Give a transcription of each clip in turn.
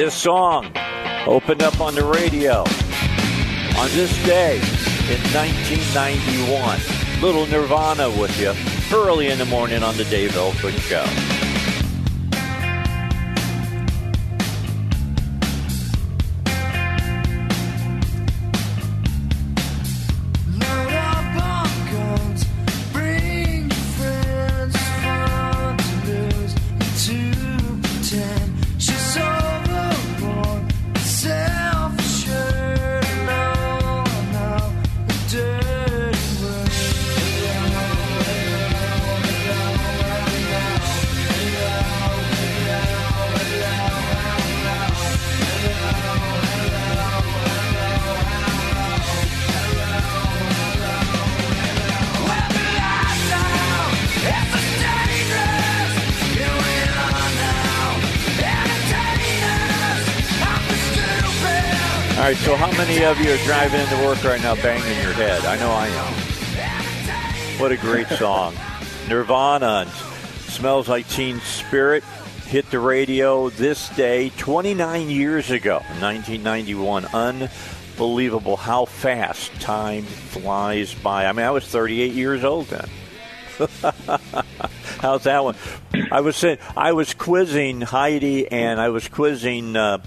This song opened up on the radio on this day in 1991. Little Nirvana with you early in the morning on the Dave Elswick Show. Of you are driving into work right now banging your head? I know I am. What a great song. Nirvana Smells Like Teen Spirit hit the radio this day 29 years ago, 1991. Unbelievable how fast time flies by. I mean, I was 38 years old then. How's that one? I was saying I was quizzing Heidi and I was quizzing uh,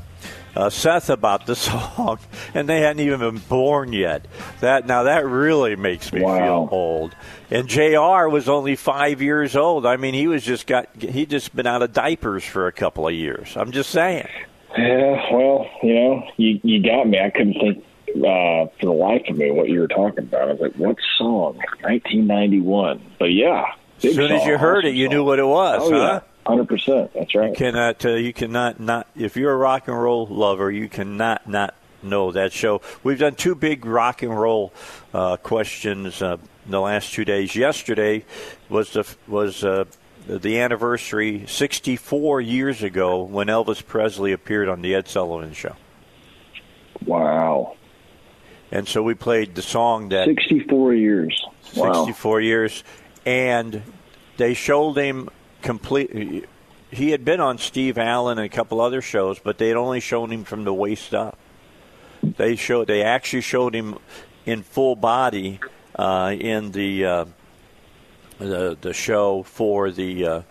uh, Seth about the song, and they hadn't even been born yet. That now that really makes me Wow. feel old. And Jr. was only five years old. I mean, he was just got he just been out of diapers for a couple of years. I'm just saying. Yeah, well, you know, you you got me. I couldn't think uh, for the life of me what you were talking about. I was like, what song? 1991. But yeah, As soon as you heard it, you song. knew what it was, Oh huh? yeah, hundred percent. That's right. You cannot. Uh, you cannot not. If you're a rock and roll lover, you cannot not know that show. We've done two big rock and roll uh, questions uh, in the last two days. Yesterday was the was uh, the anniversary, 64 years ago, when Elvis Presley appeared on the Ed Sullivan Show, Wow, and so we played the song that 64 years. Wow. 64 years, and they showed him complete. He had been on Steve Allen and a couple other shows, but they had only shown him from the waist up. They showed. They actually showed him in full body uh, in the uh, the the show for the. Uh,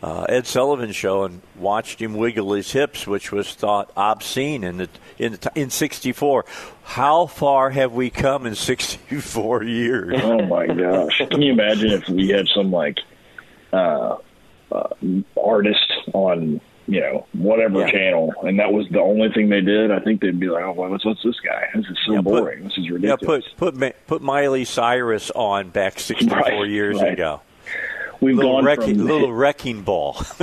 uh, Ed Sullivan show and watched him wiggle his hips, which was thought obscene in the in the, in '64. How far have we come in 64 years? Oh my gosh! Can you imagine if we had some like uh, uh, artist on you know whatever Yeah. channel, and that was the only thing they did? I think they'd be like, "Oh, well, what's, what's this guy? This is so Yeah, put- boring. this is ridiculous." Yeah, put put put Miley Cyrus on back 64 Right, years right. ago. We've Little gone wrecking, from little wrecking ball.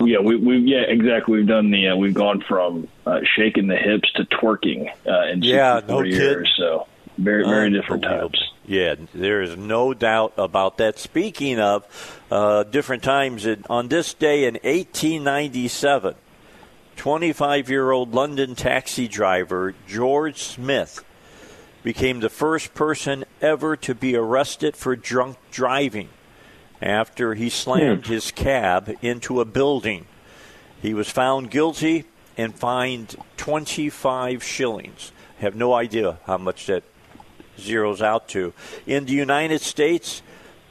yeah, we we yeah exactly. We've done the uh, we've gone from uh, shaking the hips to twerking uh, in Yeah, 64 no years. kidding. So very very different Unbelievable. Yeah, there is no doubt about that. Speaking of uh, different times, in, on this day in 1897, 25 year old London taxi driver George Smith became the first person ever to be arrested for drunk driving after he slammed his cab into a building. He was found guilty and fined 25 shillings. I have no idea how much that zeroes out to. In the United States,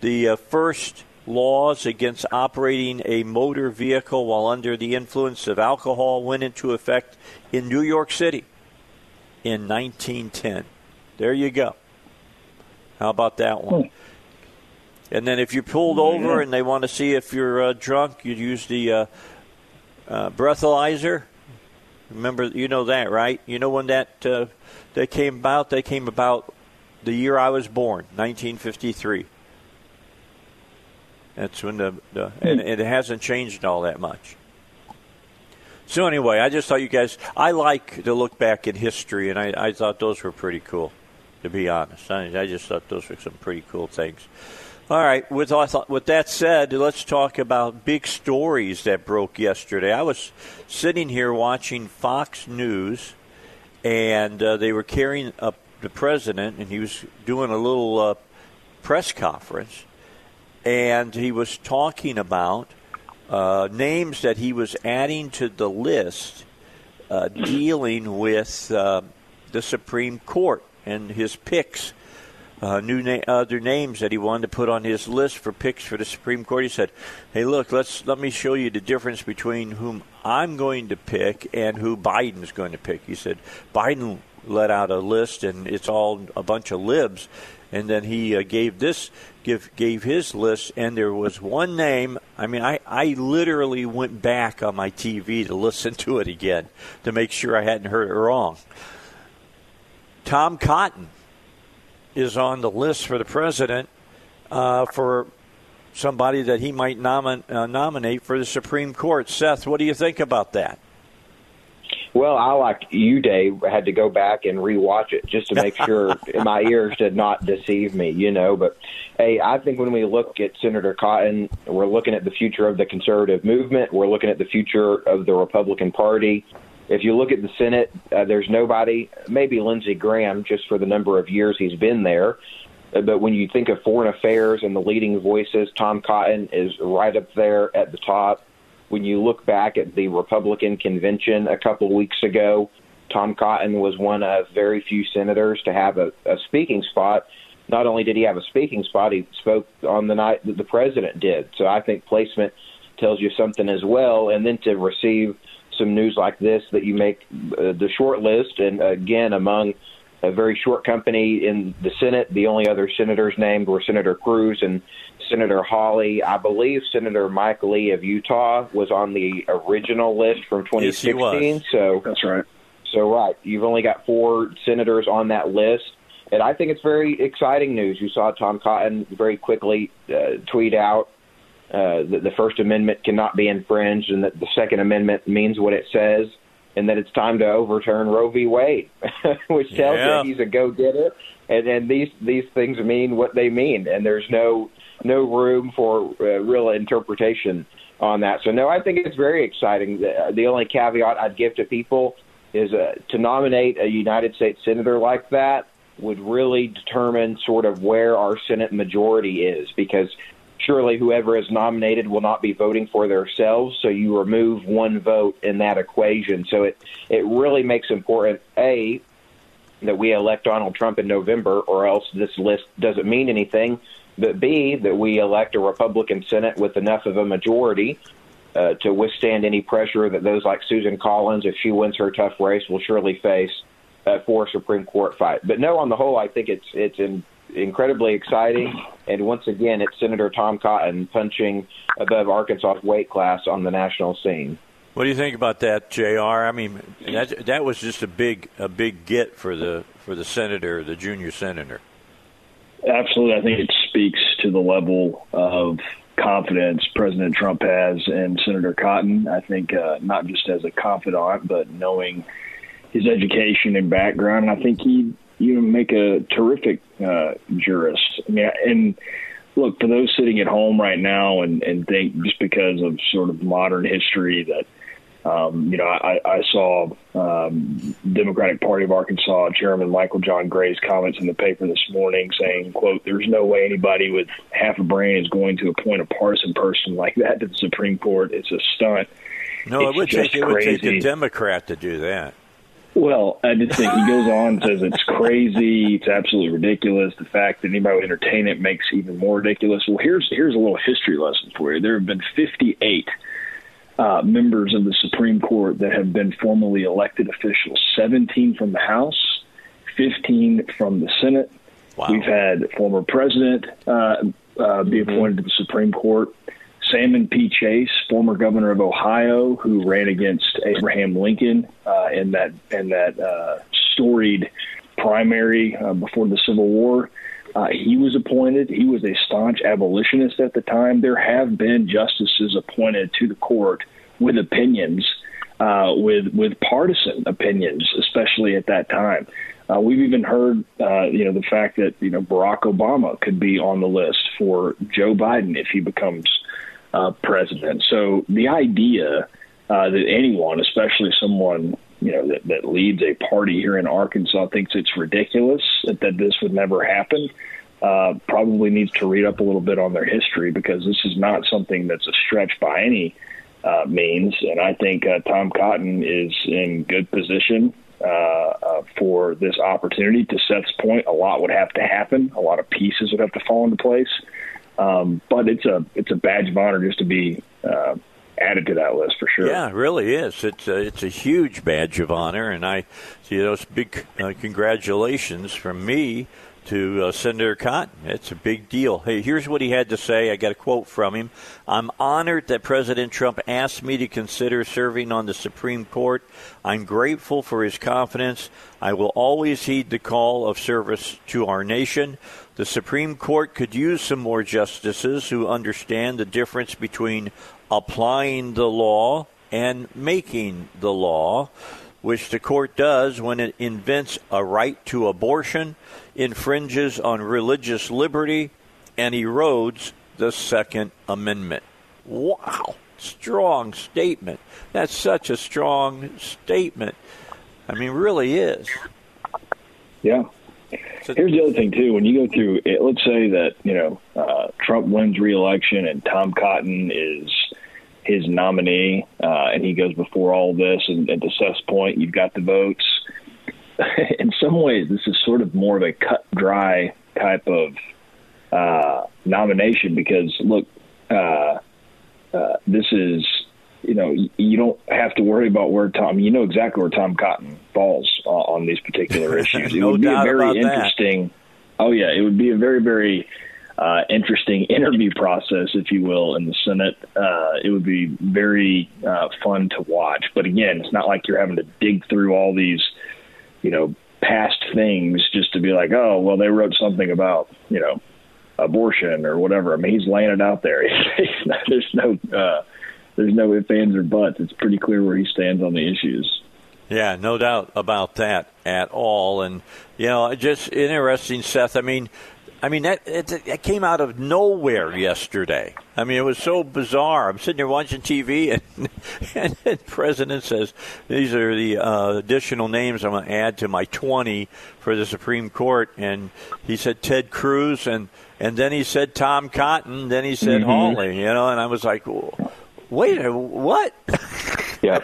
the uh, first laws against operating a motor vehicle while under the influence of alcohol went into effect in New York City in 1910. There you go. How about that one? And then if you're pulled over and they want to see if you're uh, drunk, you'd use the uh, uh, breathalyzer. Remember, you know that, right? You know when that uh, that came about? They came about the year I was born, 1953. That's when the, the and, it hasn't changed all that much. So anyway, I just thought you guys. I like to look back in history, and I, I thought those were pretty cool. To be honest, I, I just thought those were some pretty cool things. All right. With with that said, let's talk about big stories that broke yesterday. I was sitting here watching Fox News, and uh, they were carrying up the president, and he was doing a little uh, press conference, and he was talking about uh, names that he was adding to the list uh, dealing with uh, the Supreme Court and his picks uh, new na- other names that he wanted to put on his list for picks for the Supreme Court. He said, "Hey, look, let's let me show you the difference between whom I'm going to pick and who Biden's going to pick." He said, "Biden let out a list, and it's all a bunch of libs." And then he uh, gave this give gave his list, and there was one name. I mean, I I literally went back on my TV to listen to it again to make sure I hadn't heard it wrong. Tom Cotton is on the list for the president uh, for somebody that he might nomin- uh, nominate for the Supreme Court. Seth, what do you think about that? Well, I like you, Dave, had to go back and rewatch it just to make sure my ears did not deceive me, you know. But hey, I think when we look at Senator Cotton, we're looking at the future of the conservative movement. We're looking at the future of the Republican Party. If you look at the Senate, uh, there's nobody, maybe Lindsey Graham, just for the number of years he's been there. Uh, but when you think of foreign affairs and the leading voices, Tom Cotton is right up there at the top. When you look back at the Republican convention a couple weeks ago, Tom Cotton was one of very few senators to have a, a speaking spot. Not only did he have a speaking spot, he spoke on the night that the president did. So I think placement tells you something as well. And then to receive some news like this that you make uh, the short list, and again, among a very short company in the Senate, the only other senators named were Senator Cruz and Senator Hawley. I believe Senator Mike Lee of Utah was on the original list from 2016. Yes, so that's right. So right, you've only got four senators on that list. And I think it's very exciting news. You saw Tom Cotton very quickly uh, tweet out uh, that the First Amendment cannot be infringed, and that the Second Amendment means what it says, and that it's time to overturn Roe v. Wade, which tells yeah. you he's a go-getter. And and these these things mean what they mean, and there's no no room for uh, real interpretation on that. So no, I think it's very exciting. The, the only caveat I'd give to people is uh, to nominate a United States senator like that would really determine sort of where our Senate majority is because surely whoever is nominated will not be voting for themselves. So you remove one vote in that equation. So it it really makes important a that we elect Donald Trump in November, or else this list doesn't mean anything. But b that we elect a Republican Senate with enough of a majority uh, to withstand any pressure that those like Susan Collins, if she wins her tough race, will surely face uh, for a Supreme Court fight. But no, on the whole, I think it's it's in incredibly exciting. And once again, it's Senator Tom Cotton punching above Arkansas' weight class on the national scene. What do you think about that, Jr.? I mean, that that was just a big a big get for the for the senator, the junior senator. Absolutely, I think it speaks to the level of confidence President Trump has in Senator Cotton. I think uh, not just as a confidant, but knowing his education and background. I think he you make a terrific uh, jurist. I mean, and look for those sitting at home right now and, and think just because of sort of modern history that. Um, you know, I, I saw um, Democratic Party of Arkansas Chairman Michael John Gray's comments in the paper this morning saying, "quote There's no way anybody with half a brain is going to appoint a partisan person like that to the Supreme Court. It's a stunt." No, it's it would take it would take a Democrat to do that. Well, I just think he goes on and says it's crazy, it's absolutely ridiculous. The fact that anybody would entertain it makes it even more ridiculous. Well, here's here's a little history lesson for you. There have been 58 uh, members of the Supreme Court that have been formally elected officials. 17 from the House, 15 from the Senate. Wow. We've had former president uh, uh, be appointed to the Supreme Court. Salmon P. Chase, former governor of Ohio, who ran against Abraham Lincoln uh, in that in that uh, storied primary uh, before the Civil War. Uh, he was appointed. He was a staunch abolitionist at the time. There have been justices appointed to the court with opinions, uh, with with partisan opinions, especially at that time. Uh, we've even heard, uh, you know, the fact that you know Barack Obama could be on the list for Joe Biden if he becomes uh, president. So the idea uh, that anyone, especially someone you know that, that leads a party here in Arkansas, thinks it's ridiculous that, that this would never happen. Uh, probably needs to read up a little bit on their history because this is not something that's a stretch by any uh, means. And I think uh, Tom Cotton is in good position uh, uh, for this opportunity. To Seth's point, a lot would have to happen. A lot of pieces would have to fall into place. Um, but it's a it's a badge of honor just to be uh, added to that list for sure. Yeah, it really is. It's a, it's a huge badge of honor, and I, you know, it's big uh, congratulations from me to uh, Senator Cotton. It's a big deal. Hey, here's what he had to say. I got a quote from him. I'm honored that President Trump asked me to consider serving on the Supreme Court. I'm grateful for his confidence. I will always heed the call of service to our nation. The Supreme Court could use some more justices who understand the difference between applying the law and making the law, which the court does when it invents a right to abortion, infringes on religious liberty, and erodes the Second Amendment. Wow, strong statement. That's such a strong statement. I mean, really is. Yeah. Here's the other thing too. When you go through, it, let's say that you know uh, Trump wins re-election and Tom Cotton is his nominee, uh, and he goes before all this. And, and to Seth's point, you've got the votes. In some ways, this is sort of more of a cut dry type of uh, nomination because look, uh, uh, this is you know you don't have to worry about where Tom. You know exactly where Tom Cotton falls on these particular issues. no it would be a very about that. interesting. Oh yeah, it would be a very very uh, interesting interview process, if you will, in the Senate. Uh, it would be very uh, fun to watch. But again, it's not like you're having to dig through all these, you know, past things just to be like, oh, well, they wrote something about, you know, abortion or whatever. I mean, he's laying it out there. there's no, uh, there's no ifs, ands, or buts. It's pretty clear where he stands on the issues. Yeah, no doubt about that at all. And you know, just interesting, Seth. I mean, I mean that it, it came out of nowhere yesterday. I mean, it was so bizarre. I'm sitting here watching TV, and, and the president says, "These are the uh, additional names I'm going to add to my 20 for the Supreme Court." And he said Ted Cruz, and and then he said Tom Cotton, then he said Mm-hmm. Hawley. You know, and I was like, "Wait, a- what?" Yeah.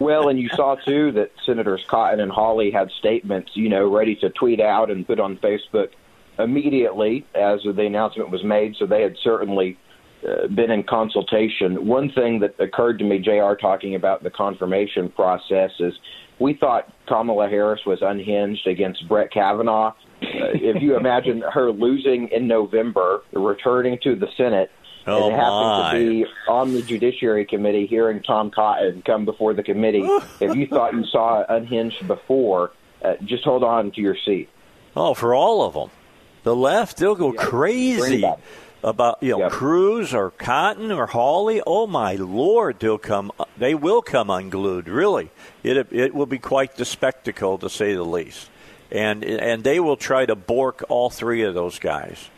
well, and you saw too that Senators Cotton and Hawley had statements, you know, ready to tweet out and put on Facebook immediately as the announcement was made. So they had certainly uh, been in consultation. One thing that occurred to me, Jr. talking about the confirmation process, is we thought Kamala Harris was unhinged against Brett Kavanaugh. Uh, if you imagine her losing in November, returning to the Senate. Oh, and my. to be on the Judiciary Committee hearing Tom Cotton come before the committee. if you thought you saw Unhinged before, uh, just hold on to your seat. Oh, for all of them. The left, they'll go crazy about you know Yep. Cruz or Cotton or Hawley. Oh my lord, they'll come. They will come unglued. Really, it it will be quite the spectacle to say the least. And and they will try to bork all three of those guys.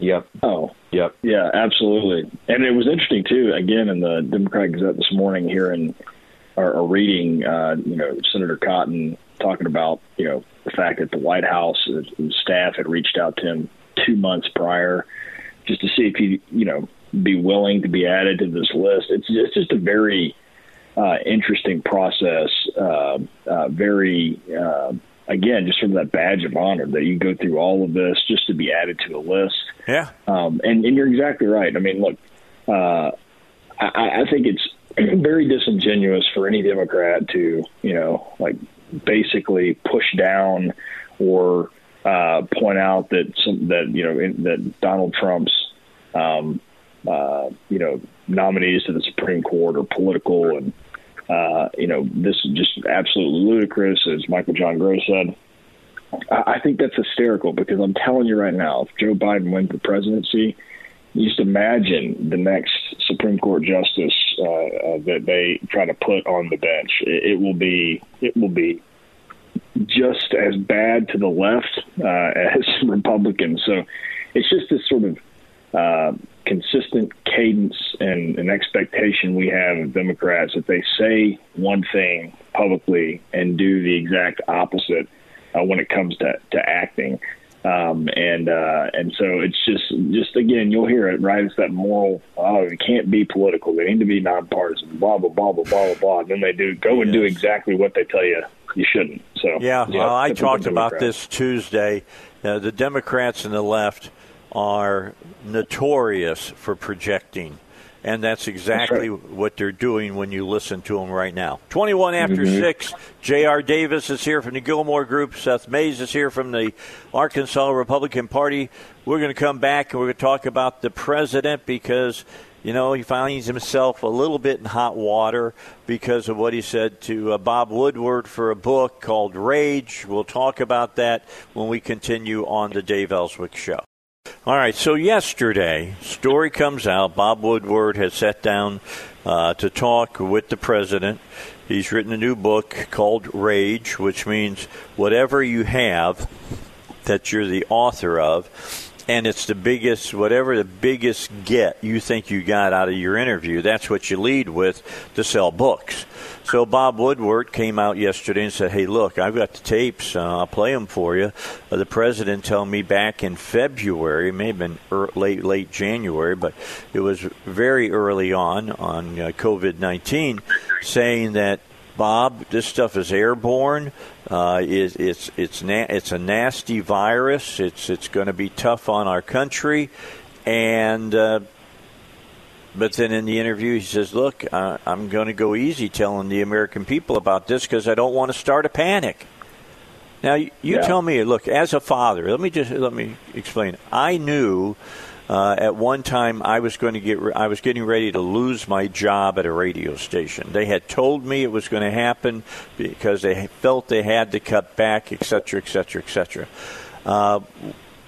Yep. Oh, Yep. Yeah, absolutely. And it was interesting too. Again, in the Democratic Gazette this morning, hearing or, or reading, uh, you know, Senator Cotton talking about, you know, the fact that the White House uh, staff had reached out to him two months prior, just to see if he, you know, be willing to be added to this list. It's it's just a very uh, interesting process. Uh, uh, very. Uh, Again, just sort of that badge of honor that you go through all of this just to be added to a list. Yeah. Um, and, and you're exactly right. I mean, look, uh, I, I think it's very disingenuous for any Democrat to, you know, like basically push down or uh, point out that some that you know in, that Donald Trump's um, uh, you know nominees to the Supreme Court are political and uh, you know this is just absolutely ludicrous, as Michael John Gross said. I think that's hysterical because I'm telling you right now, if Joe Biden wins the presidency, just imagine the next Supreme Court justice uh, uh, that they try to put on the bench. It, it will be it will be just as bad to the left uh, as Republicans. So it's just this sort of uh, consistent cadence and an expectation we have of Democrats that they say one thing publicly and do the exact opposite uh, when it comes to, to acting. Um, and uh, and so it's just just again you'll hear it right. It's that moral. Oh, it can't be political. They need to be nonpartisan. Blah blah blah blah blah blah blah. And then they do go and do exactly what they tell you you shouldn't. So yeah, yeah well, I talked about this Tuesday. Uh, the Democrats and the left are notorious for projecting. And that's exactly that's right. what they're doing when you listen to them right now. 21 after mm-hmm. 6, J.R. Davis is here from the Gilmore Group. Seth Mays is here from the Arkansas Republican Party. We're going to come back and we're going to talk about the president because, you know, he finds himself a little bit in hot water because of what he said to uh, Bob Woodward for a book called Rage. We'll talk about that when we continue on the Dave Elswick Show. All right, so yesterday, story comes out. Bob Woodward has sat down uh, to talk with the president. He's written a new book called Rage, which means whatever you have that you're the author of, and it's the biggest, whatever the biggest get you think you got out of your interview, that's what you lead with to sell books. So Bob Woodward came out yesterday and said, "Hey, look, I've got the tapes. Uh, I'll play them for you." Uh, the president told me back in February, it may have been er- late late January, but it was very early on on uh, COVID nineteen, saying that Bob, this stuff is airborne. Uh, it, it's it's na- it's a nasty virus. It's it's going to be tough on our country, and uh, but then in the interview, he says, "Look, uh, I'm going to go easy telling the American people about this because I don't want to start a panic." Now, you, you yeah. tell me. Look, as a father, let me just let me explain. I knew uh, at one time I was going to get I was getting ready to lose my job at a radio station. They had told me it was going to happen because they felt they had to cut back, et cetera, et cetera, et cetera. Uh,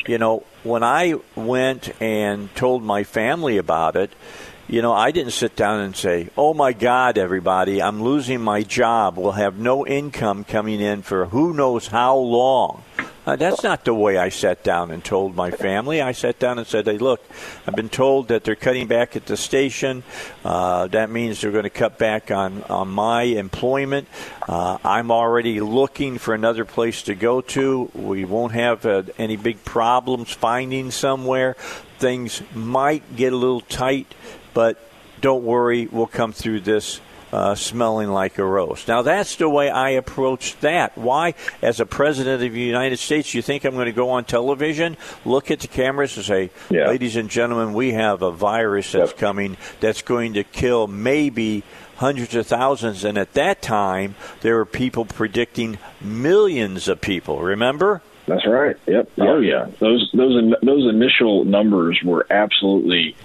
you know, when I went and told my family about it, you know, I didn't sit down and say, oh my God, everybody, I'm losing my job. We'll have no income coming in for who knows how long. Uh, that's not the way I sat down and told my family. I sat down and said, hey, look, I've been told that they're cutting back at the station. Uh, that means they're going to cut back on, on my employment. Uh, I'm already looking for another place to go to. We won't have uh, any big problems finding somewhere. Things might get a little tight but don't worry, we'll come through this uh, smelling like a rose. Now, that's the way I approach that. Why? As a president of the United States, you think I'm going to go on television, look at the cameras, and say, yeah. ladies and gentlemen, we have a virus that's yep. coming that's going to kill maybe hundreds of thousands. And at that time, there were people predicting millions of people. Remember? That's right. Yep. Oh yeah. Those those those initial numbers were absolutely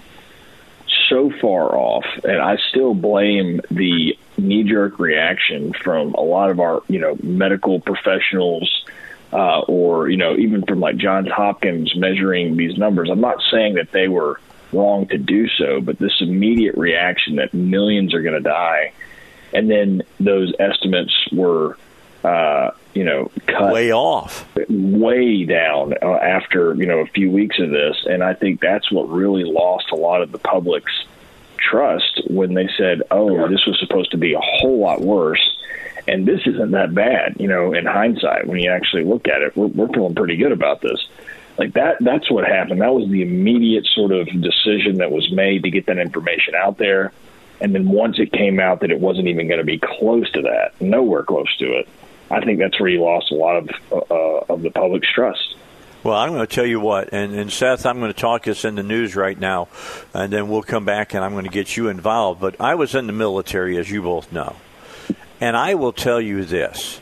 so far off, and I still blame the knee jerk reaction from a lot of our, you know, medical professionals, uh, or you know, even from like Johns Hopkins measuring these numbers. I'm not saying that they were wrong to do so, but this immediate reaction that millions are going to die, and then those estimates were uh, you know, cut way off, way down uh, after you know a few weeks of this, and I think that's what really lost a lot of the public's trust when they said, "Oh, this was supposed to be a whole lot worse." And this isn't that bad, you know. In hindsight, when you actually look at it, we're, we're feeling pretty good about this. Like that that's what happened. That was the immediate sort of decision that was made to get that information out there. And then once it came out that it wasn't even going to be close to that nowhere close to it I think that's where you lost a lot of uh, of the public's trust. Well, I'm going to tell you what, and, and Seth, I'm going to talk us in the news right now, and then we'll come back and I'm going to get you involved. But I was in the military, as you both know, and I will tell you this.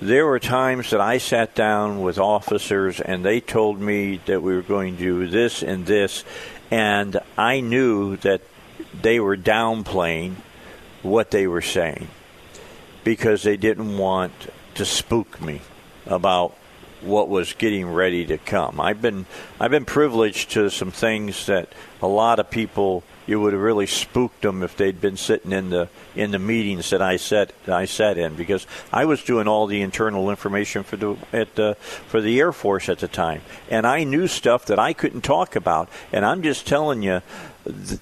There were times that I sat down with officers and they told me that we were going to do this and this, and I knew that they were downplaying what they were saying because they didn't want to spook me about what was getting ready to come. I've been I've been privileged to some things that a lot of people you would have really spooked them if they'd been sitting in the in the meetings that I sat I sat in because I was doing all the internal information for the at the, for the Air Force at the time, and I knew stuff that I couldn't talk about. And I'm just telling you, th-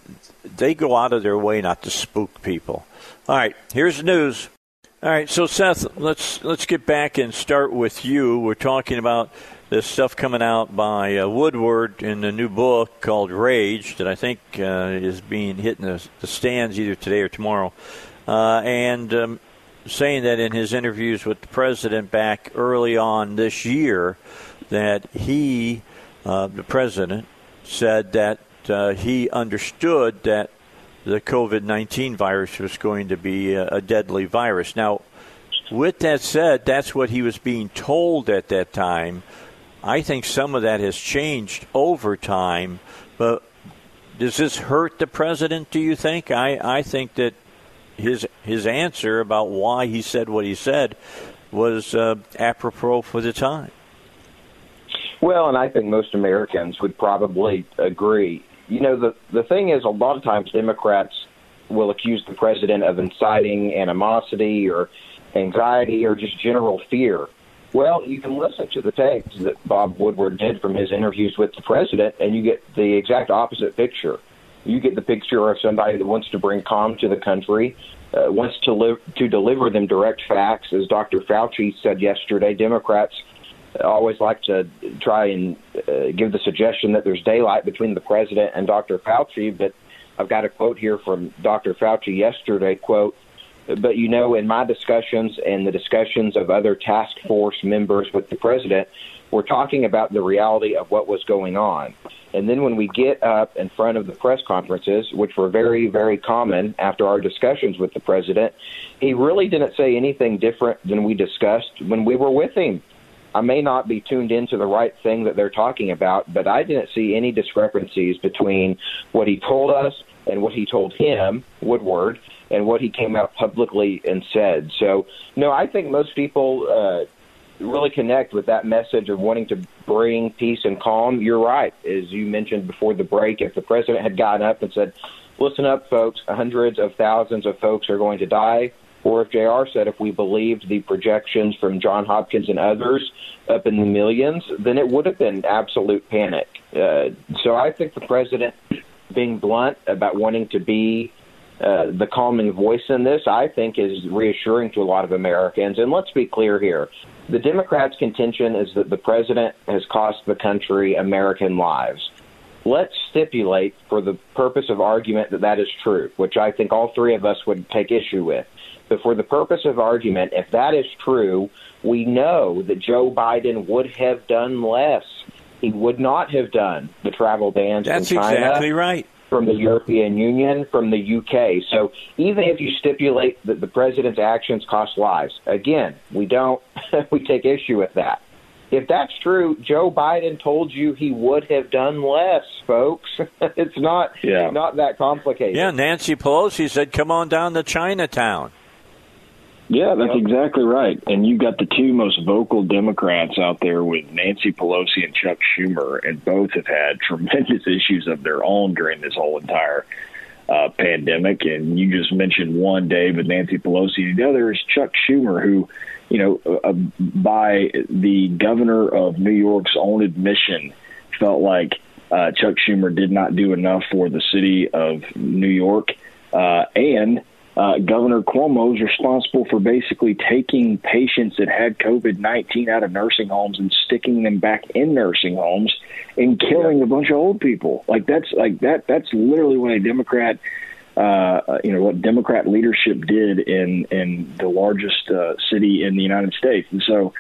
they go out of their way not to spook people. All right, here's the news. All right, so Seth, let's let's get back and start with you. We're talking about this stuff coming out by uh, Woodward in the new book called Rage that I think uh, is being hit in the, the, stands either today or tomorrow, uh, and um, saying that in his interviews with the president back early on this year, that he, uh, the president, said that uh, he understood that the COVID 19 virus was going to be a, a deadly virus. Now, with that said, that's what he was being told at that time. I think some of that has changed over time, but does this hurt the president? Do you think? I, I think that his his answer about why he said what he said was uh, apropos for the time. Well, and I think most Americans would probably agree. You know, the the thing is, a lot of times Democrats will accuse the president of inciting animosity or anxiety or just general fear. Well, you can listen to the tapes that Bob Woodward did from his interviews with the president, and you get the exact opposite picture. You get the picture of somebody that wants to bring calm to the country, uh, wants to live to deliver them direct facts. As Dr. Fauci said yesterday, Democrats always like to try and uh, give the suggestion that there's daylight between the president and Dr. Fauci, but I've got a quote here from Dr. Fauci yesterday. Quote but you know, in my discussions and the discussions of other task force members with the president, we're talking about the reality of what was going on. And then when we get up in front of the press conferences, which were very, very common after our discussions with the president, he really didn't say anything different than we discussed when we were with him. I may not be tuned into the right thing that they're talking about, but I didn't see any discrepancies between what he told us and what he told him, Woodward, and what he came out publicly and said. So, no, I think most people uh, really connect with that message of wanting to bring peace and calm. You're right, as you mentioned before the break. If the president had gotten up and said, "Listen up, folks, hundreds of thousands of folks are going to die," or if JR said, if we believed the projections from John Hopkins and others up in the millions, then it would have been absolute panic. Uh, so I think the president being blunt about wanting to be uh, the calming voice in this, I think, is reassuring to a lot of Americans. And let's be clear here the Democrats' contention is that the president has cost the country American lives. Let's stipulate, for the purpose of argument, that that is true, which I think all three of us would take issue with. But for the purpose of argument, if that is true, we know that Joe Biden would have done less. He would not have done the travel bans. That's from China. exactly right from the European Union, from the UK. So even if you stipulate that the president's actions cost lives, again, we don't we take issue with that. If that's true, Joe Biden told you he would have done less, folks. it's not yeah. not that complicated. Yeah, Nancy Pelosi said, "Come on down to Chinatown." Yeah, that's exactly right. And you've got the two most vocal Democrats out there with Nancy Pelosi and Chuck Schumer, and both have had tremendous issues of their own during this whole entire uh, pandemic. And you just mentioned one, Dave, with Nancy Pelosi, the other is Chuck Schumer, who, you know, uh, by the governor of New York's own admission, felt like uh, Chuck Schumer did not do enough for the city of New York. Uh, and uh, Governor Cuomo is responsible for basically taking patients that had COVID 19 out of nursing homes and sticking them back in nursing homes and killing yeah. a bunch of old people. Like that's like that. That's literally what a Democrat, uh, you know, what Democrat leadership did in in the largest uh, city in the United States. And so,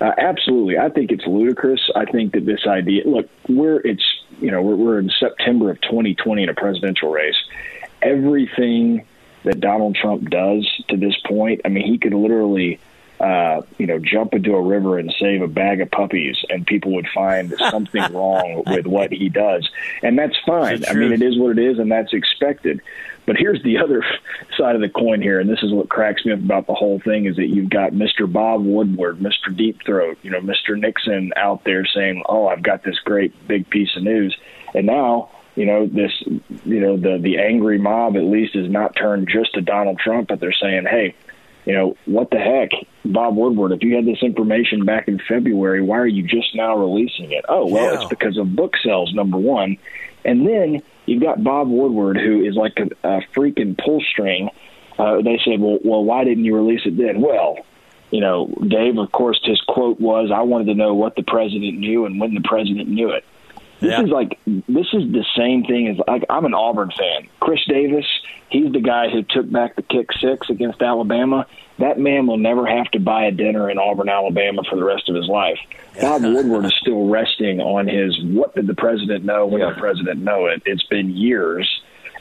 uh, absolutely, I think it's ludicrous. I think that this idea. Look, we're it's you know we're, we're in September of 2020 in a presidential race. Everything that Donald Trump does to this point. I mean, he could literally, uh, you know, jump into a river and save a bag of puppies, and people would find something wrong with what he does, and that's fine. I mean, it is what it is, and that's expected. But here's the other side of the coin here, and this is what cracks me up about the whole thing: is that you've got Mr. Bob Woodward, Mr. Deep Throat, you know, Mr. Nixon out there saying, "Oh, I've got this great big piece of news," and now you know this you know the the angry mob at least is not turned just to Donald Trump, but they're saying, "Hey." You know, what the heck, Bob Woodward, if you had this information back in February, why are you just now releasing it? Oh, well, yeah. it's because of book sales, number one. And then you've got Bob Woodward, who is like a, a freaking pull string. Uh, they said, well, well, why didn't you release it then? Well, you know, Dave, of course, his quote was, I wanted to know what the president knew and when the president knew it. This yeah. is like this is the same thing as like I'm an Auburn fan. Chris Davis, he's the guy who took back the kick six against Alabama. That man will never have to buy a dinner in Auburn, Alabama for the rest of his life. Bob Woodward is still resting on his what did the president know when yeah. the president know it. It's been years.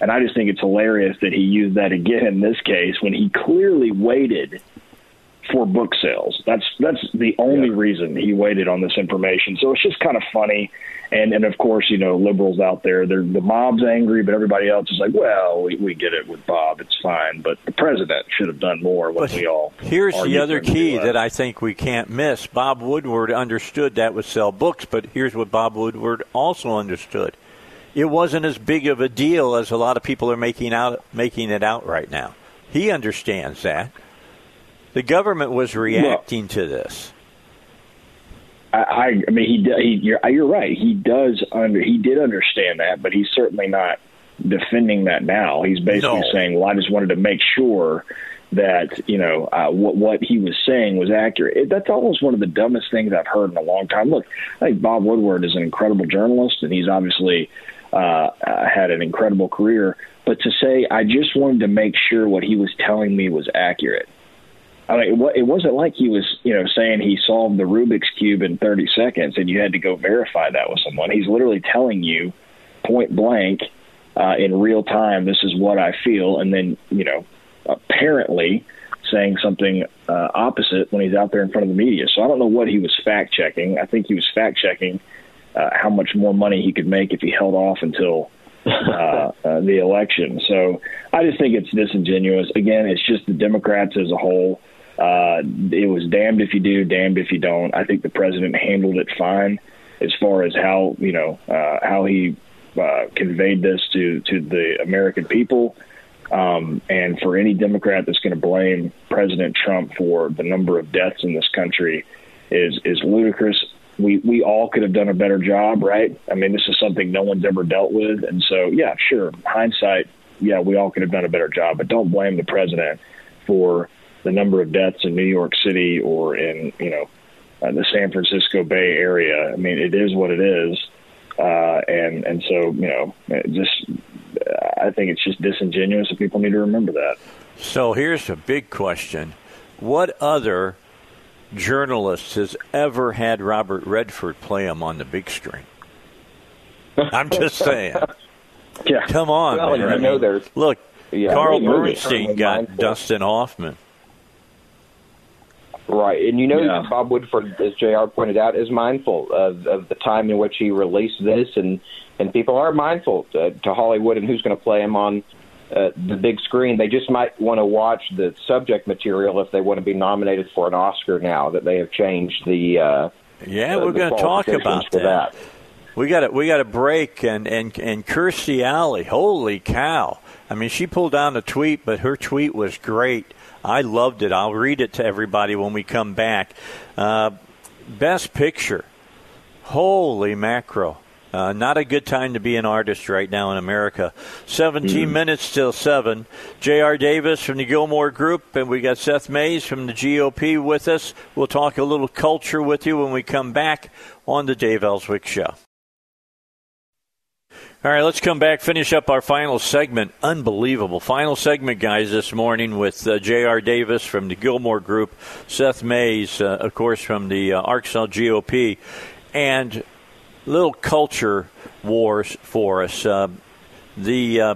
And I just think it's hilarious that he used that again in this case when he clearly waited for book sales. That's that's the only yeah. reason he waited on this information. So it's just kind of funny. And and of course, you know, liberals out there, they're the mob's angry, but everybody else is like, well, we, we get it with Bob, it's fine. But the president should have done more when but we all. Here's the other key that I think we can't miss. Bob Woodward understood that would sell books, but here's what Bob Woodward also understood. It wasn't as big of a deal as a lot of people are making out making it out right now. He understands that. The government was reacting well, to this. I, I mean, he, he you're, you're right. He does under he did understand that, but he's certainly not defending that now. He's basically no. saying, "Well, I just wanted to make sure that you know uh, what what he was saying was accurate." It, that's almost one of the dumbest things I've heard in a long time. Look, I think Bob Woodward is an incredible journalist, and he's obviously uh, uh, had an incredible career. But to say, I just wanted to make sure what he was telling me was accurate. I mean, it wasn't like he was, you know, saying he solved the Rubik's cube in 30 seconds and you had to go verify that with someone. He's literally telling you point blank uh, in real time, this is what I feel, and then, you know, apparently saying something uh, opposite when he's out there in front of the media. So I don't know what he was fact checking. I think he was fact checking uh, how much more money he could make if he held off until uh, uh, the election. So I just think it's disingenuous. Again, it's just the Democrats as a whole uh, it was damned if you do, damned if you don't. I think the president handled it fine as far as how you know uh, how he uh, conveyed this to to the American people. Um, and for any Democrat that's going to blame President Trump for the number of deaths in this country is is ludicrous. We we all could have done a better job, right? I mean, this is something no one's ever dealt with, and so yeah, sure, hindsight, yeah, we all could have done a better job, but don't blame the president for the number of deaths in New York City or in you know uh, the San Francisco Bay Area. I mean, it is what it is, uh, and and so you know, just I think it's just disingenuous, and people need to remember that. So here's a big question: What other journalist has ever had Robert Redford play him on the big screen? I'm just saying. yeah. Come on, well, man. I know there's look. Yeah, Carl Bernstein got Dustin Hoffman. Right, and you know yeah. Bob Woodward, as Jr. pointed out, is mindful of, of the time in which he released this, and and people are mindful to, to Hollywood and who's going to play him on uh, the big screen. They just might want to watch the subject material if they want to be nominated for an Oscar. Now that they have changed the uh, yeah, uh, we're going to talk about that. that. We got to we got a break and and and Kirstie Alley, holy cow! I mean, she pulled down the tweet, but her tweet was great I loved it. I'll read it to everybody when we come back. Uh, best picture. Holy macro. Uh, not a good time to be an artist right now in America. 17 mm. minutes till 7. J.R. Davis from the Gilmore Group, and we got Seth Mays from the GOP with us. We'll talk a little culture with you when we come back on the Dave Elswick Show. All right, let's come back, finish up our final segment. Unbelievable. Final segment, guys, this morning with uh, J.R. Davis from the Gilmore Group, Seth Mays, uh, of course, from the uh, Arkansas GOP, and little culture wars for us. Uh, the uh,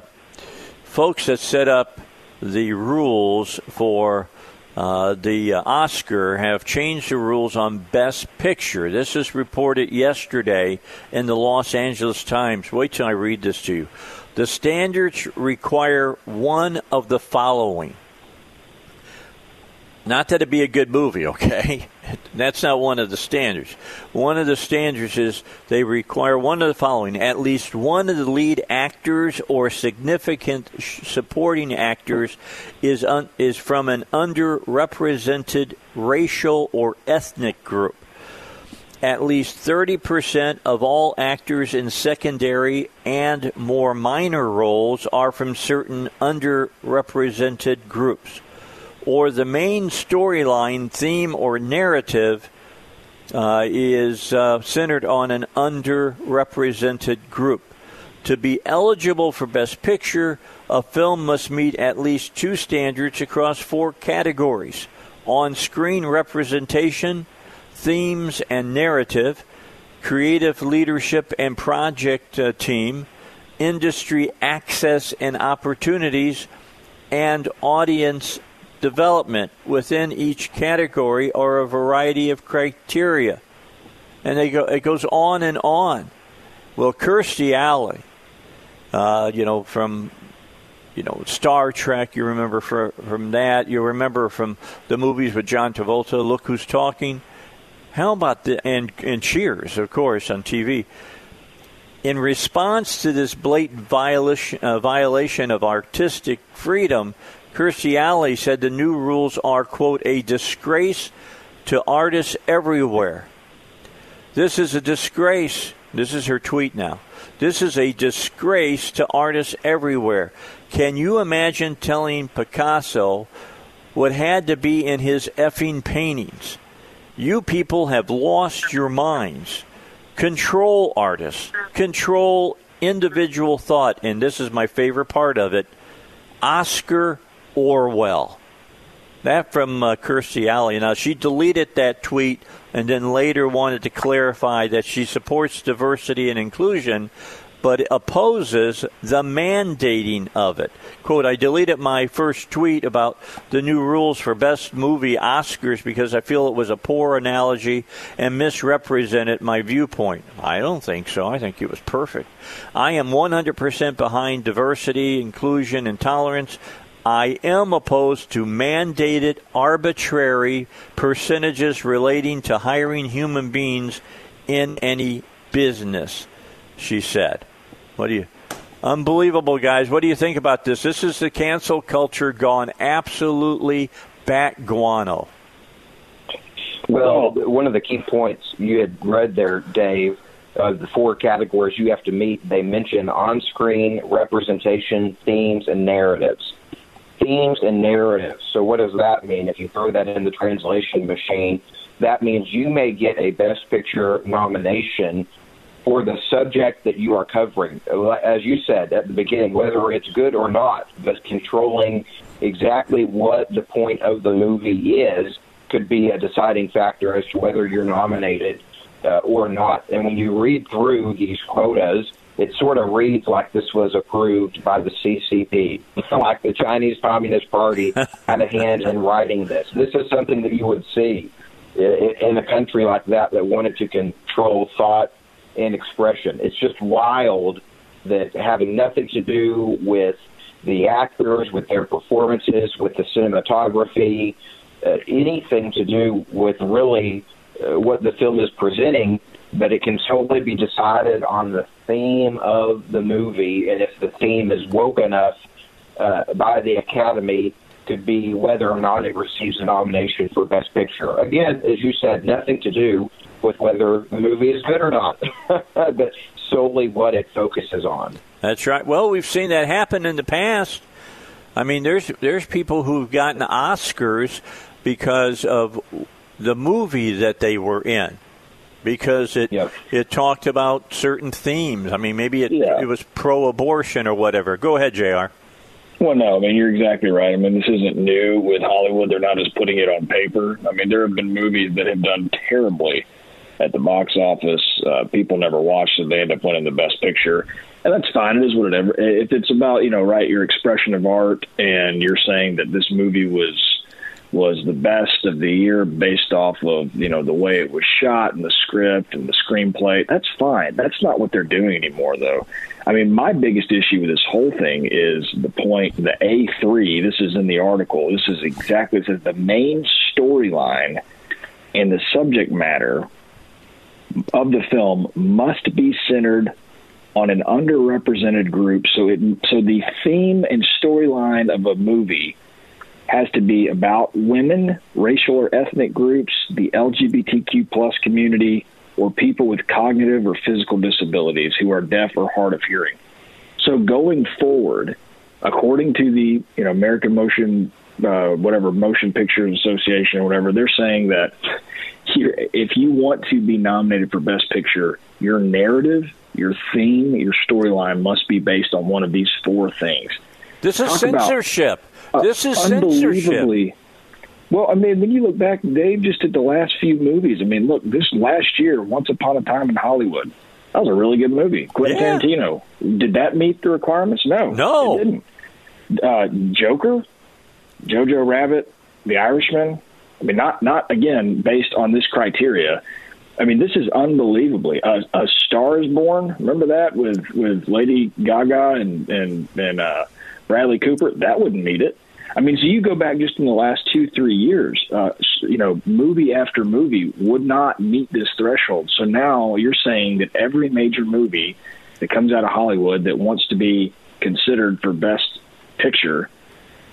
folks that set up the rules for uh, the uh, Oscar have changed the rules on Best Picture. This is reported yesterday in the Los Angeles Times. Wait till I read this to you. The standards require one of the following. Not that it be a good movie, okay? That's not one of the standards. One of the standards is they require one of the following at least one of the lead actors or significant supporting actors is, un, is from an underrepresented racial or ethnic group at least 30% of all actors in secondary and more minor roles are from certain underrepresented groups. Or the main storyline, theme, or narrative uh, is uh, centered on an underrepresented group. To be eligible for Best Picture, a film must meet at least two standards across four categories on screen representation themes and narrative, creative leadership and project uh, team, industry access and opportunities, and audience development within each category are a variety of criteria. And they go, it goes on and on. Well, Kirstie Alley, uh, you know, from you know Star Trek, you remember for, from that. You remember from the movies with John Travolta. Look who's talking. How about the and and Cheers, of course, on TV. In response to this blatant violation, uh, violation of artistic freedom, Kirstie Alley said the new rules are, quote, a disgrace to artists everywhere. This is a disgrace. This is her tweet now. This is a disgrace to artists everywhere. Can you imagine telling Picasso what had to be in his effing paintings? You people have lost your minds. Control artists, control individual thought, and this is my favorite part of it Oscar Orwell. That from uh, Kirstie Alley. Now, she deleted that tweet and then later wanted to clarify that she supports diversity and inclusion, but opposes the mandating of it. Quote, I deleted my first tweet about the new rules for Best Movie Oscars because I feel it was a poor analogy and misrepresented my viewpoint. I don't think so. I think it was perfect. I am 100% behind diversity, inclusion, and tolerance. I am opposed to mandated arbitrary percentages relating to hiring human beings in any business, she said. What do you? Unbelievable, guys. What do you think about this? This is the cancel culture gone absolutely bat guano. Well, one of the key points you had read there, Dave, of the four categories you have to meet, they mention on screen representation, themes, and narratives. Themes and narratives. So, what does that mean? If you throw that in the translation machine, that means you may get a Best Picture nomination for the subject that you are covering. As you said at the beginning, whether it's good or not, but controlling exactly what the point of the movie is could be a deciding factor as to whether you're nominated uh, or not. And when you read through these quotas, it sort of reads like this was approved by the CCP, like the Chinese Communist Party had a hand in writing this. This is something that you would see in a country like that that wanted to control thought and expression. It's just wild that having nothing to do with the actors, with their performances, with the cinematography, uh, anything to do with really uh, what the film is presenting, but it can solely be decided on the theme of the movie, and if the theme is woke enough uh, by the Academy, to be whether or not it receives a nomination for Best Picture. Again, as you said, nothing to do with whether the movie is good or not, but solely what it focuses on. That's right. Well, we've seen that happen in the past. I mean, there's there's people who've gotten Oscars because of the movie that they were in, because it it talked about certain themes. I mean, maybe it yeah. it was pro-abortion or whatever. Go ahead, Jr. Well, no, I mean you're exactly right. I mean this isn't new with Hollywood. They're not just putting it on paper. I mean there have been movies that have done terribly at the box office. Uh, people never watched it. They end up winning the best picture. And that's fine. It is what it ever. If it's about, you know, right, your expression of art and you're saying that this movie was was the best of the year based off of you know the way it was shot and the script and the screenplay. That's fine. That's not what they're doing anymore, though. I mean, my biggest issue with this whole thing is the point. The A three. This is in the article. This is exactly. It says the main storyline and the subject matter of the film must be centered on an underrepresented group. So it so the theme and storyline of a movie has to be about women, racial or ethnic groups, the LGBTQ plus community, or people with cognitive or physical disabilities who are deaf or hard of hearing. So going forward, according to the you know American Motion uh, whatever Motion Pictures Association or whatever, they're saying that if you want to be nominated for Best Picture, your narrative, your theme, your storyline must be based on one of these four things. This is Talk censorship. Uh, this is censorship. Well, I mean, when you look back, Dave, just at the last few movies, I mean, look, this last year, Once Upon a Time in Hollywood, that was a really good movie. Quentin yeah. Tarantino. Did that meet the requirements? No. No. It didn't. Uh, Joker, Jojo Rabbit, The Irishman. I mean, not not again based on this criteria. I mean, this is unbelievably a, a Star is Born. Remember that with with Lady Gaga and and and uh, Bradley Cooper. That wouldn't meet it. I mean, so you go back just in the last two three years. Uh, you know, movie after movie would not meet this threshold. So now you're saying that every major movie that comes out of Hollywood that wants to be considered for best picture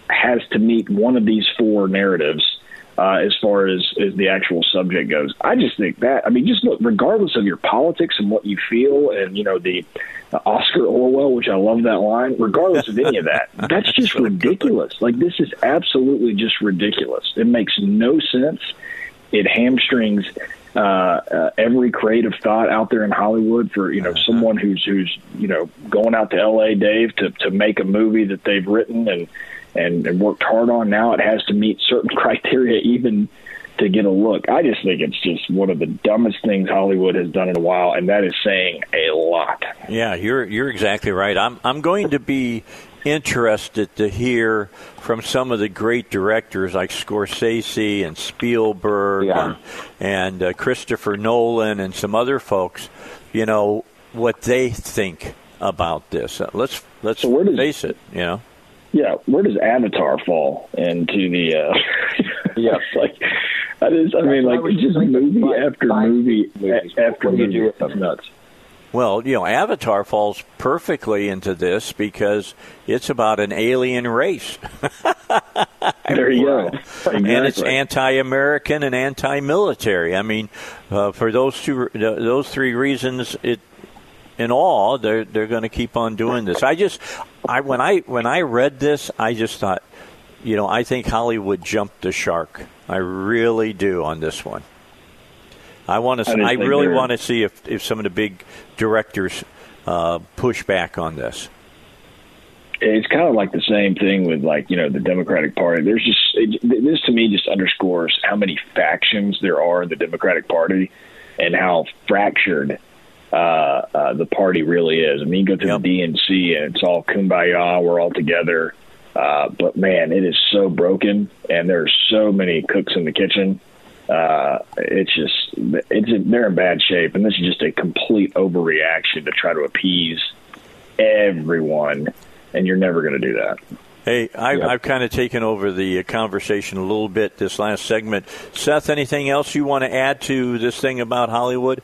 has to meet one of these four narratives uh, as far as, as the actual subject goes. I just think that, I mean, just look, regardless of your politics and what you feel, and, you know, the uh, Oscar Orwell, which I love that line, regardless of any of that, that's just ridiculous. Like, this is absolutely just ridiculous. It makes no sense. It hamstrings uh, uh, every creative thought out there in Hollywood for you know uh-huh. someone who's who's you know going out to L.A. Dave to to make a movie that they've written and and, and worked hard on. Now it has to meet certain criteria even to get a look. I just think it's just one of the dumbest things Hollywood has done in a while, and that is saying a lot. Yeah, you're you're exactly right. I'm I'm going to be interested to hear from some of the great directors like Scorsese and Spielberg yeah. and, and uh, Christopher Nolan and some other folks. You know what they think about this. Uh, let's let's so does, face it. You know. Yeah, where does Avatar fall into the? Uh, yeah, like that is. I mean, like just movie after movie after movie. That's nuts. Well, you know, Avatar falls perfectly into this because it's about an alien race. there you go. Exactly. And it's anti-American and anti-military. I mean, uh, for those two, those three reasons, it in all, they're they're going to keep on doing this. I just, I when I when I read this, I just thought, you know, I think Hollywood jumped the shark. I really do on this one. I want to. I, I really want to see if if some of the big directors uh, push back on this. It's kind of like the same thing with like you know the Democratic Party. There's just it, this to me just underscores how many factions there are in the Democratic Party and how fractured uh, uh, the party really is. I mean, you go to yep. the DNC and it's all kumbaya, we're all together. Uh, but man, it is so broken, and there's so many cooks in the kitchen. Uh, it's just it's they're in bad shape, and this is just a complete overreaction to try to appease everyone, and you're never going to do that. Hey, I, yep. I've kind of taken over the conversation a little bit this last segment. Seth, anything else you want to add to this thing about Hollywood?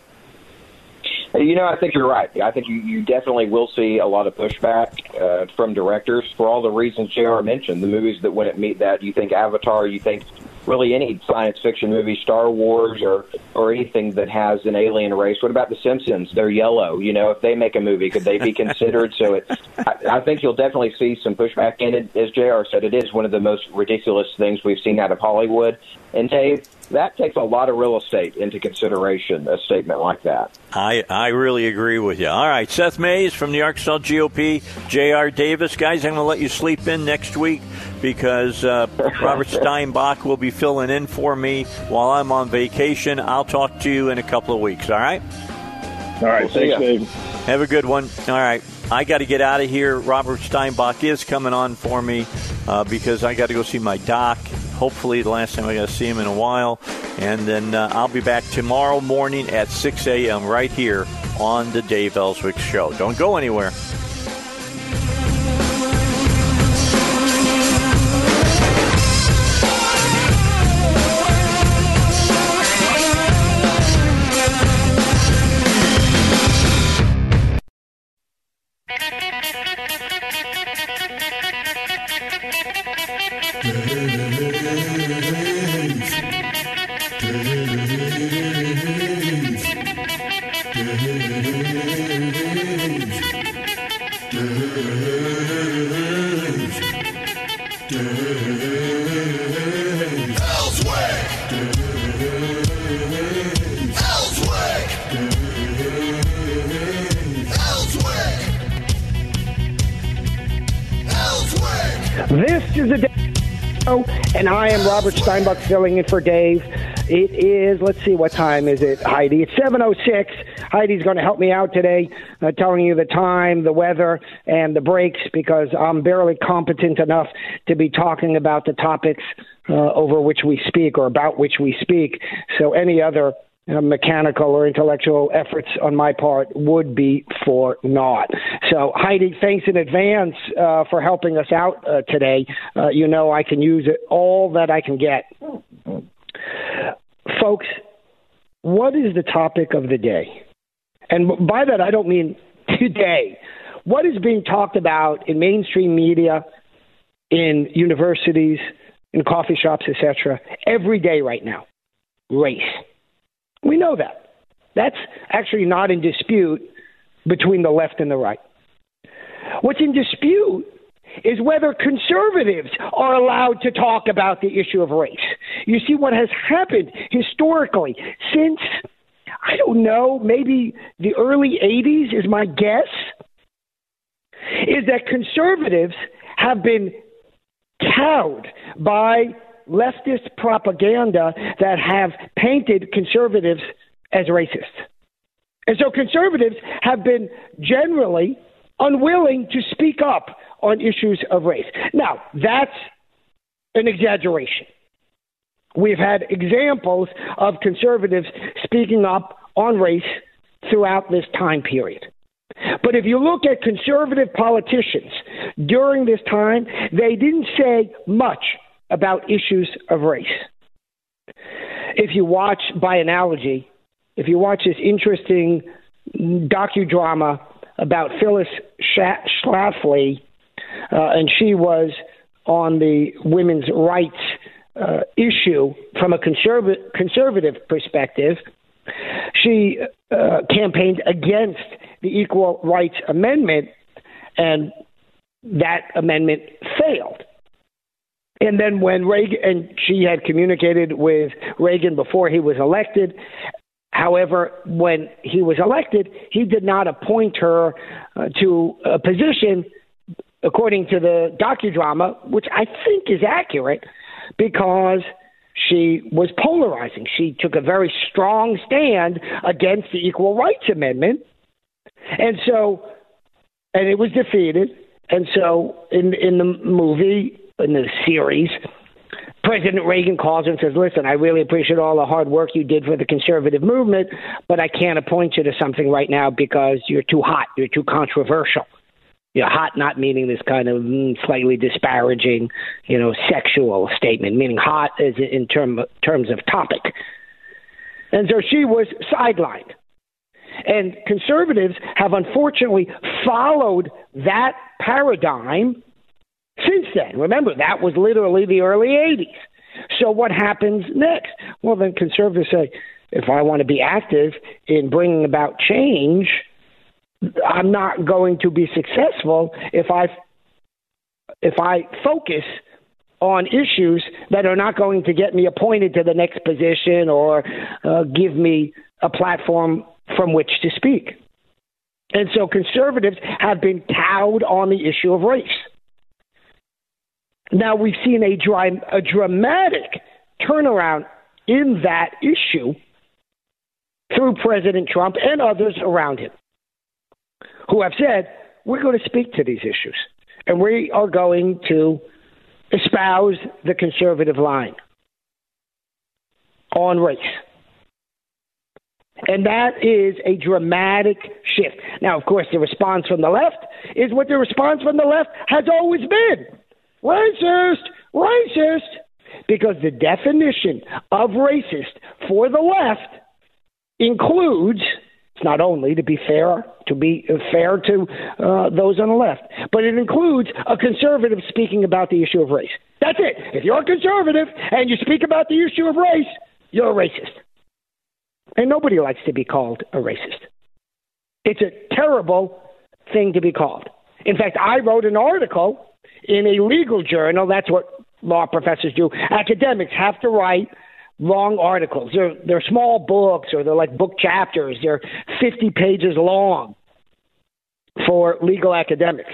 You know, I think you're right. I think you, you definitely will see a lot of pushback uh, from directors for all the reasons JR mentioned. The movies that wouldn't meet that, you think Avatar, you think really any science fiction movie, Star Wars, or or anything that has an alien race. What about The Simpsons? They're yellow. You know, if they make a movie, could they be considered? so it's, I, I think you'll definitely see some pushback. And it, as JR said, it is one of the most ridiculous things we've seen out of Hollywood. And Dave, that takes a lot of real estate into consideration, a statement like that. I, I really agree with you. All right, Seth Mays from the Arkansas GOP, J.R. Davis. Guys, I'm going to let you sleep in next week because uh, Robert Steinbuch will be filling in for me while I'm on vacation. I'll talk to you in a couple of weeks, all right? All right, we'll thanks, Dave. Have a good one. All right. I got to get out of here. Robert Steinbuch is coming on for me uh, because I got to go see my doc hopefully, the last time I got to see him in a while. And then uh, I'll be back tomorrow morning at 6 a.m. right here on the Dave Elswick Show. Don't go anywhere. Robert Steinbuch filling in for Dave. It is, let's see, what time is it, Heidi? It's 7.06. Heidi's going to help me out today, uh, telling you the time, the weather, and the breaks because I'm barely competent enough to be talking about the topics uh, over which we speak or about which we speak. So any other mechanical or intellectual efforts on my part would be for naught. So, Heidi, thanks in advance uh, for helping us out uh, today. Uh, you know, I can use it all that I can get. Folks, what is the topic of the day? And by that, I don't mean today. What is being talked about in mainstream media, in universities, in coffee shops, etc., every day right now? Race we know that. That's actually not in dispute between the left and the right. What's in dispute is whether conservatives are allowed to talk about the issue of race. You see, what has happened historically since, I don't know, maybe the early 80s is my guess, is that conservatives have been cowed by leftist propaganda that have painted conservatives as racist. And so conservatives have been generally unwilling to speak up on issues of race. Now, that's an exaggeration. We've had examples of conservatives speaking up on race throughout this time period. But if you look at conservative politicians during this time, they didn't say much about issues of race. If you watch, by analogy, if you watch this interesting docudrama about Phyllis Schlafly, uh, and she was on the women's rights uh, issue from a conservative conservative perspective. She uh, campaigned against the Equal Rights Amendment, and that amendment failed. And then when Reagan, and she had communicated with Reagan before he was elected. However, when he was elected, he did not appoint her uh, to a position, according to the docudrama, which I think is accurate, because she was polarizing. She took a very strong stand against the Equal Rights Amendment. And so, and it was defeated. And so, in in the movie, in the series. President Reagan calls and says, Listen, I really appreciate all the hard work you did for the conservative movement, but I can't appoint you to something right now because you're too hot. You're too controversial. You know, hot not meaning this kind of mm, slightly disparaging, you know, sexual statement, meaning hot is in term, terms of topic. And so she was sidelined. And conservatives have unfortunately followed that paradigm since then. Remember, that was literally the early 80s. So what happens next? Well, then conservatives say, if I want to be active in bringing about change, I'm not going to be successful if I if I focus on issues that are not going to get me appointed to the next position or uh, give me a platform from which to speak. And so conservatives have been cowed on the issue of race. Now we've seen a, dry, a dramatic turnaround in that issue through President Trump and others around him who have said, we're going to speak to these issues and we are going to espouse the conservative line on race. And that is a dramatic shift. Now, of course, the response from the left is what the response from the left has always been racist, racist. Because the definition of racist for the left includes, it's not only to be fair, to be fair to uh, those on the left, but it includes a conservative speaking about the issue of race. That's it. If you're a conservative and you speak about the issue of race, you're a racist. And nobody likes to be called a racist. It's a terrible thing to be called. In fact, I wrote an article in a legal journal. That's what law professors do. Academics have to write long articles. They're, they're small books or they're like book chapters. They're 50 pages long for legal academics.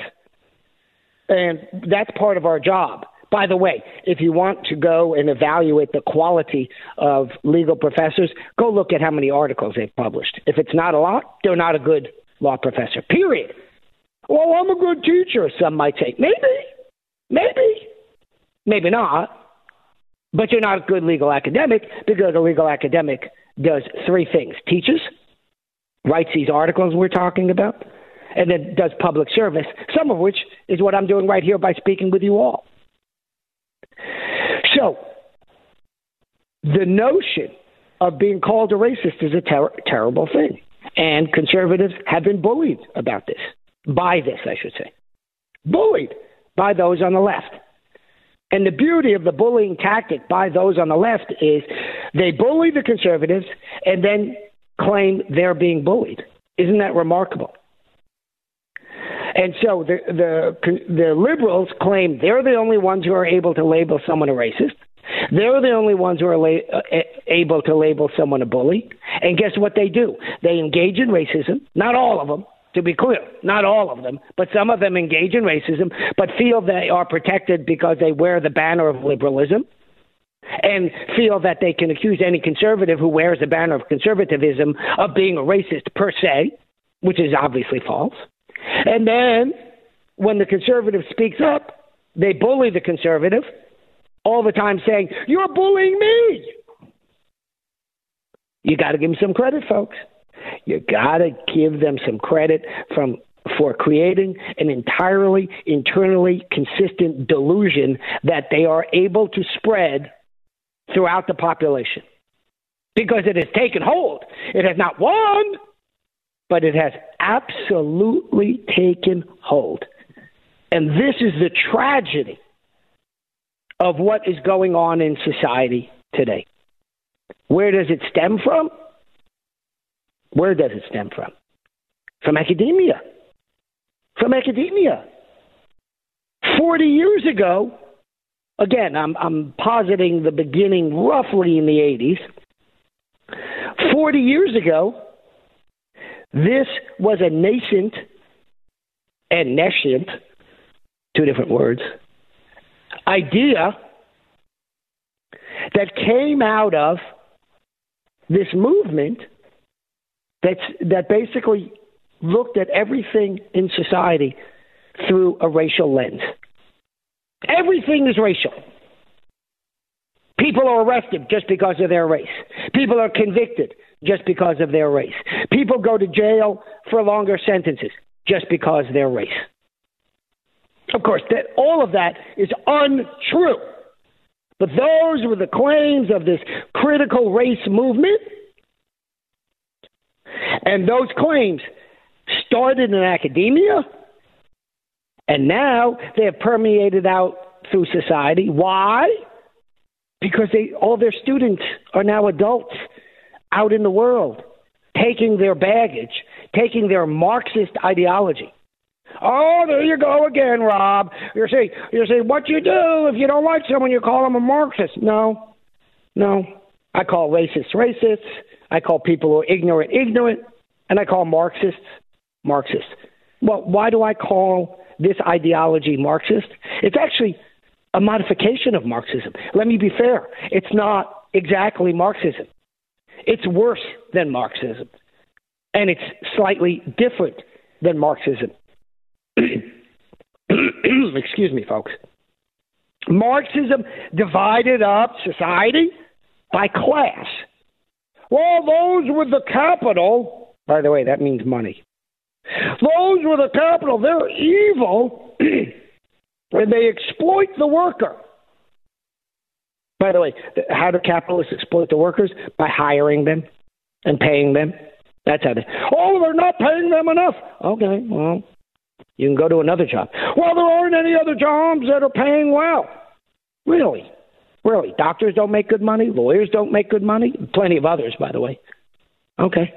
And that's part of our job. By the way, if you want to go and evaluate the quality of legal professors, go look at how many articles they've published. If it's not a lot, they're not a good law professor, period. Well, I'm a good teacher, some might say. Maybe, maybe, maybe not. But you're not a good legal academic because a legal academic does three things teaches, writes these articles we're talking about, and then does public service, some of which is what I'm doing right here by speaking with you all. So, the notion of being called a racist is a ter- terrible thing. And conservatives have been bullied about this, by this, I should say. Bullied by those on the left. And the beauty of the bullying tactic by those on the left is they bully the conservatives and then claim they're being bullied. Isn't that remarkable? And so the the the liberals claim they're the only ones who are able to label someone a racist. They're the only ones who are la- uh, able to label someone a bully. And guess what they do? They engage in racism. Not all of them, to be clear, not all of them, but some of them engage in racism, but feel they are protected because they wear the banner of liberalism and feel that they can accuse any conservative who wears the banner of conservatism of being a racist per se, which is obviously false. And then when the conservative speaks up, they bully the conservative all the time saying, You're bullying me. You got to give them some credit, folks. You got to give them some credit from for creating an entirely internally consistent delusion that they are able to spread throughout the population. Because it has taken hold. It has not won, but it has absolutely taken hold. And this is the tragedy of what is going on in society today. Where does it stem from? Where does it stem from? From academia. From academia. 40 years ago, again, I'm, I'm positing the beginning roughly in the 80s. 40 years ago, this was a nascent and nascent, two different words, idea that came out of this movement that's, that basically looked at everything in society through a racial lens. Everything is racial. People are arrested just because of their race. People are convicted just because of their race. People go to jail for longer sentences just because of their race. Of course, that, all of that is untrue. But those were the claims of this critical race movement. And those claims started in academia, and now they have permeated out through society. Why? Because they, all their students are now adults out in the world, taking their baggage, taking their Marxist ideology. Oh, there you go again, Rob. You're saying you're saying what you do if you don't like someone, you call them a Marxist. No, no. I call racists racists. I call people who are ignorant ignorant, and I call Marxists Marxists. Well, why do I call this ideology Marxist? It's actually a modification of Marxism. Let me be fair. It's not exactly Marxism. It's worse than Marxism, and it's slightly different than Marxism. Excuse me, folks. Marxism divided up society by class. Well, those with the capital, by the way, that means money. Those with the capital, they're evil and they exploit the worker. By the way, how do capitalists exploit the workers? By hiring them and paying them. That's how they. Oh, they're not paying them enough. Okay, well, you can go to another job. Well, there aren't any other jobs that are paying well. Really? Really? Doctors don't make good money. Lawyers don't make good money. Plenty of others, by the way. Okay.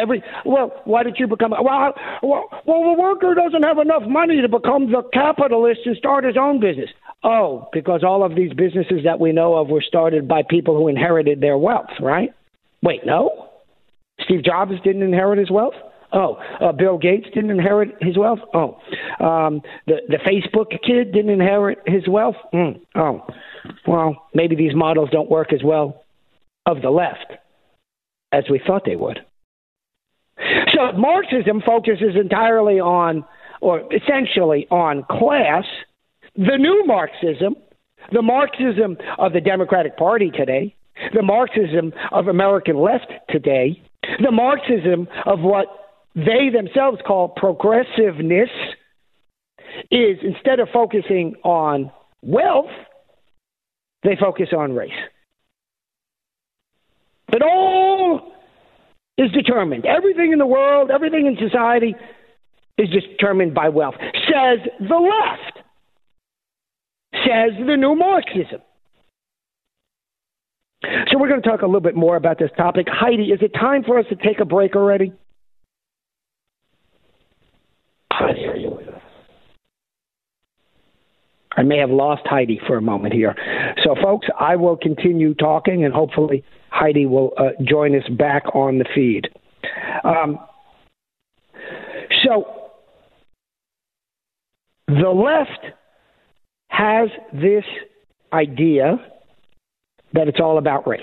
Every well, why did you become well? Well, well, the worker doesn't have enough money to become the capitalist and start his own business. Oh, because all of these businesses that we know of were started by people who inherited their wealth, right? Wait, no. Steve Jobs didn't inherit his wealth. Oh, uh, Bill Gates didn't inherit his wealth. Oh, um, the the Facebook kid didn't inherit his wealth. Mm. Oh, well, maybe these models don't work as well of the left as we thought they would. So Marxism focuses entirely on, or essentially on class. The new Marxism, the Marxism of the Democratic Party today, the Marxism of American left today, the Marxism of what they themselves call progressiveness, is instead of focusing on wealth, they focus on race. It all is determined. Everything in the world, everything in society is determined by wealth, says the left, says the new Marxism. So we're going to talk a little bit more about this topic. Heidi, is it time for us to take a break already? I may have lost Heidi for a moment here. So, folks, I will continue talking, and hopefully, Heidi will uh, join us back on the feed. Um, so, the left has this idea that it's all about race.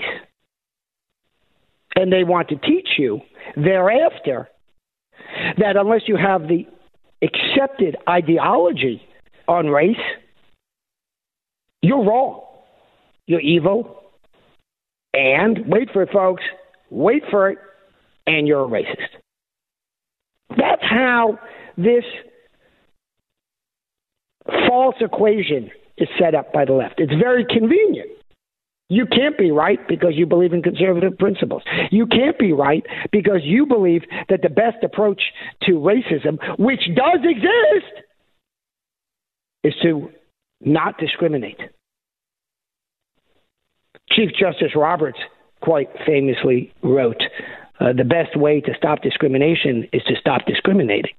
And they want to teach you thereafter that unless you have the accepted ideology on race, you're wrong. You're evil. And wait for it, folks. Wait for it. And you're a racist. That's how this false equation is set up by the left. It's very convenient. You can't be right because you believe in conservative principles. You can't be right because you believe that the best approach to racism, which does exist, is to not discriminate. Chief Justice Roberts quite famously wrote uh, The best way to stop discrimination is to stop discriminating.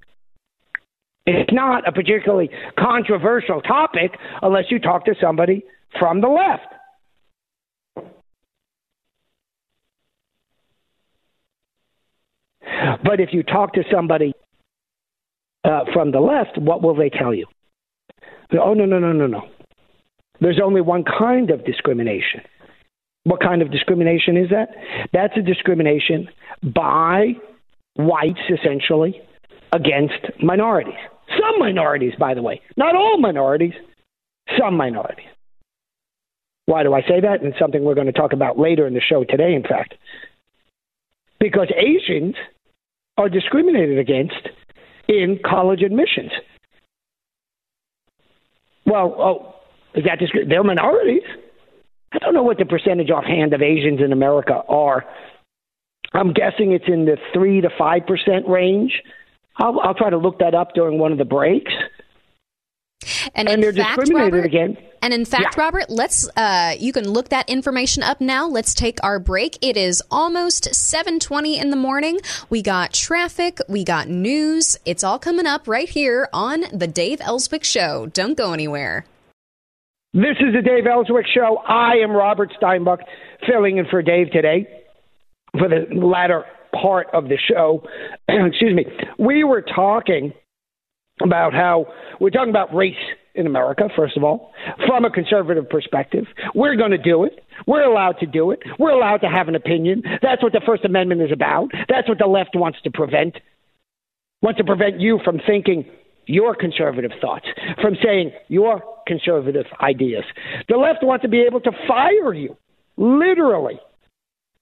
It's not a particularly controversial topic unless you talk to somebody from the left. But if you talk to somebody uh, from the left, what will they tell you? Oh, no, no, no, no, no. There's only one kind of discrimination. What kind of discrimination is that? That's a discrimination by whites, essentially, against minorities. Some minorities, by the way. Not all minorities, some minorities. Why do I say that? And it's something we're going to talk about later in the show today, in fact. Because Asians are discriminated against in college admissions. Well, oh, is that discri- they're minorities? I don't know what the percentage offhand of Asians in America are. I'm guessing it's in the three to five percent range. I'll, I'll try to look that up during one of the breaks. And, and they're fact, discriminated Robert, again. And in fact, Yeah. Robert, let's uh, you can look that information up now. Let's take our break. It is almost 7:20 in the morning. We got traffic, we got news. It's all coming up right here on the Dave Elswick show. Don't go anywhere. This is the Dave Elswick Show. I am Robert Steinbuch, filling in for Dave today for the latter part of the show. Excuse me. We were talking about how we're talking about race in America, first of all, from a conservative perspective. We're going to do it. We're allowed to do it. We're allowed to have an opinion. That's what the First Amendment is about. That's what the left wants to prevent. Wants to prevent you from thinking your conservative thoughts, from saying your conservative ideas. The left wants to be able to fire you, literally,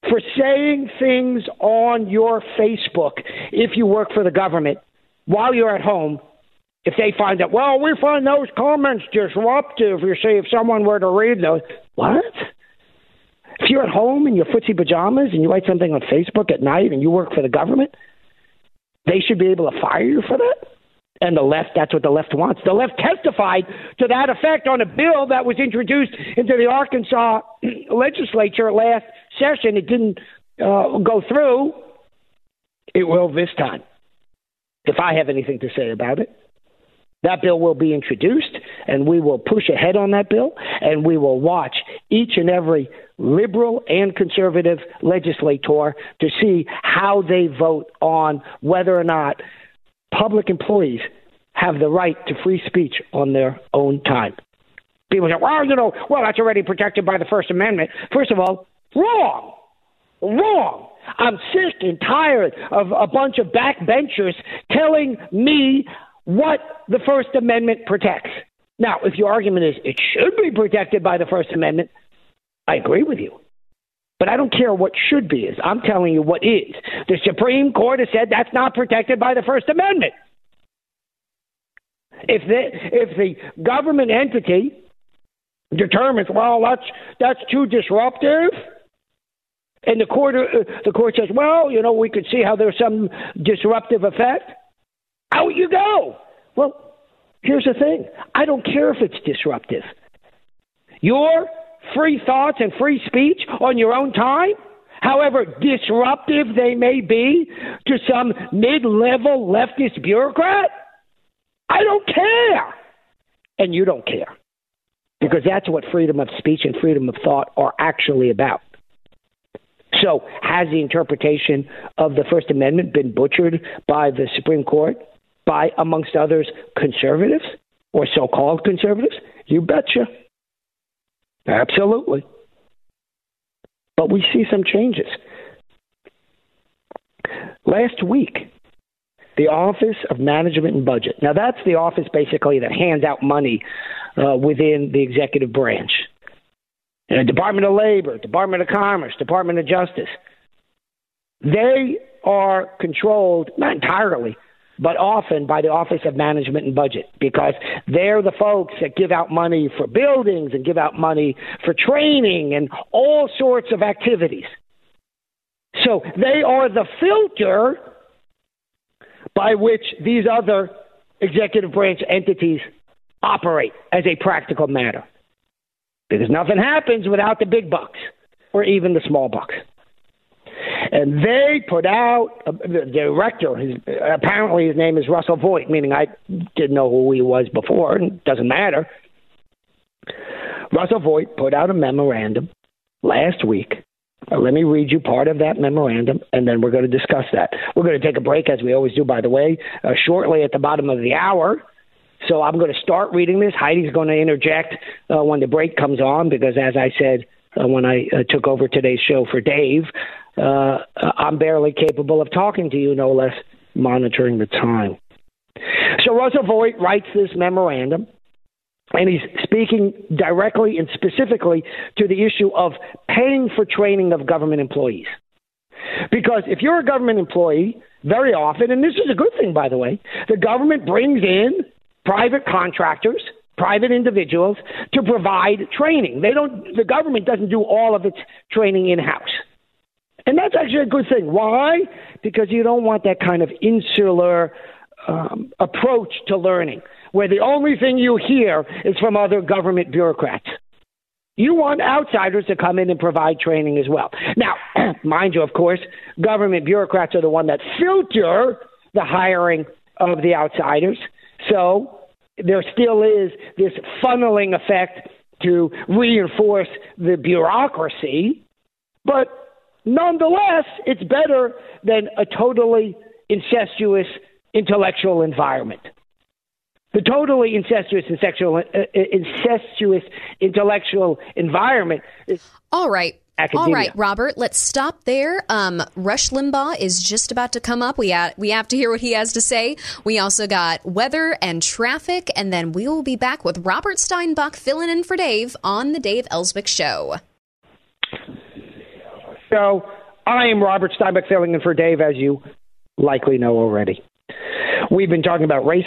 for saying things on your Facebook if you work for the government while you're at home. If they find that, well, we find those comments disruptive. You see, if someone were to read those, what? If you're at home in your footsie pajamas and you write something on Facebook at night and you work for the government, they should be able to fire you for that? And the left, that's what the left wants. The left testified to that effect on a bill that was introduced into the Arkansas legislature last session. It didn't uh, go through. It will this time, if I have anything to say about it. That bill will be introduced, and we will push ahead on that bill, and we will watch each and every liberal and conservative legislator to see how they vote on whether or not public employees have the right to free speech on their own time. People say, well, you know, well, that's already protected by the First Amendment. First of all, wrong. Wrong. I'm sick and tired of a bunch of backbenchers telling me what the First Amendment protects. Now, if your argument is it should be protected by the First Amendment, I agree with you. But I don't care what should be is. I'm telling you what is. The Supreme Court has said that's not protected by the First Amendment. If the if the government entity determines, well, that's that's too disruptive, and the court uh, the court says, well, you know, we could see how there's some disruptive effect. Out you go. Well, here's the thing. I don't care if it's disruptive. Your free thoughts and free speech on your own time, however disruptive they may be to some mid level leftist bureaucrat? I don't care. And you don't care. Because that's what freedom of speech and freedom of thought are actually about. So, has the interpretation of the First Amendment been butchered by the Supreme Court, by, amongst others, conservatives or so called conservatives? You betcha. Absolutely. But we see some changes. Last week, the Office of Management and Budget. Now, that's the office basically that hands out money uh, within the executive branch. Uh, Department of Labor, Department of Commerce, Department of Justice. They are controlled, not entirely, but often by the Office of Management and Budget because they're the folks that give out money for buildings and give out money for training and all sorts of activities. So they are the filter by which these other executive branch entities operate as a practical matter. Because nothing happens without the big bucks or even the small bucks and they put out uh, the director. His, apparently, his name is Russell Vought, meaning I didn't know who he was before, and it doesn't matter. Russell Vought put out a memorandum last week. Uh, let me read you part of that memorandum, and then we're going to discuss that. We're going to take a break, as we always do, by the way, uh, shortly at the bottom of the hour. So I'm going to start reading this. Heidi's going to interject uh, when the break comes on because, as I said uh, when I uh, took over today's show for Dave, uh, I'm barely capable of talking to you, no less monitoring the time. So Russell Vought writes this memorandum, and he's speaking directly and specifically to the issue of paying for training of government employees. Because if you're a government employee, very often, and this is a good thing, by the way, the government brings in private contractors, private individuals to provide training. They don't. The government doesn't do all of its training in house. And that's actually a good thing. Why? Because you don't want that kind of insular um, approach to learning, where the only thing you hear is from other government bureaucrats. You want outsiders to come in and provide training as well. Now, mind you, of course, government bureaucrats are the one that filter the hiring of the outsiders. So there still is this funneling effect to reinforce the bureaucracy. But Nonetheless, it's better than a totally incestuous intellectual environment. The totally incestuous and sexual, uh, incestuous intellectual environment is. All right. Academia. All right, Robert, let's stop there. Um, Rush Limbaugh is just about to come up. We, ha- we have to hear what he has to say. We also got weather and traffic, and then we will be back with Robert Steinbuch filling in for Dave on the Dave Elswick Show. So I am Robert Steinbuch filling in for Dave, as you likely know already. We've been talking about race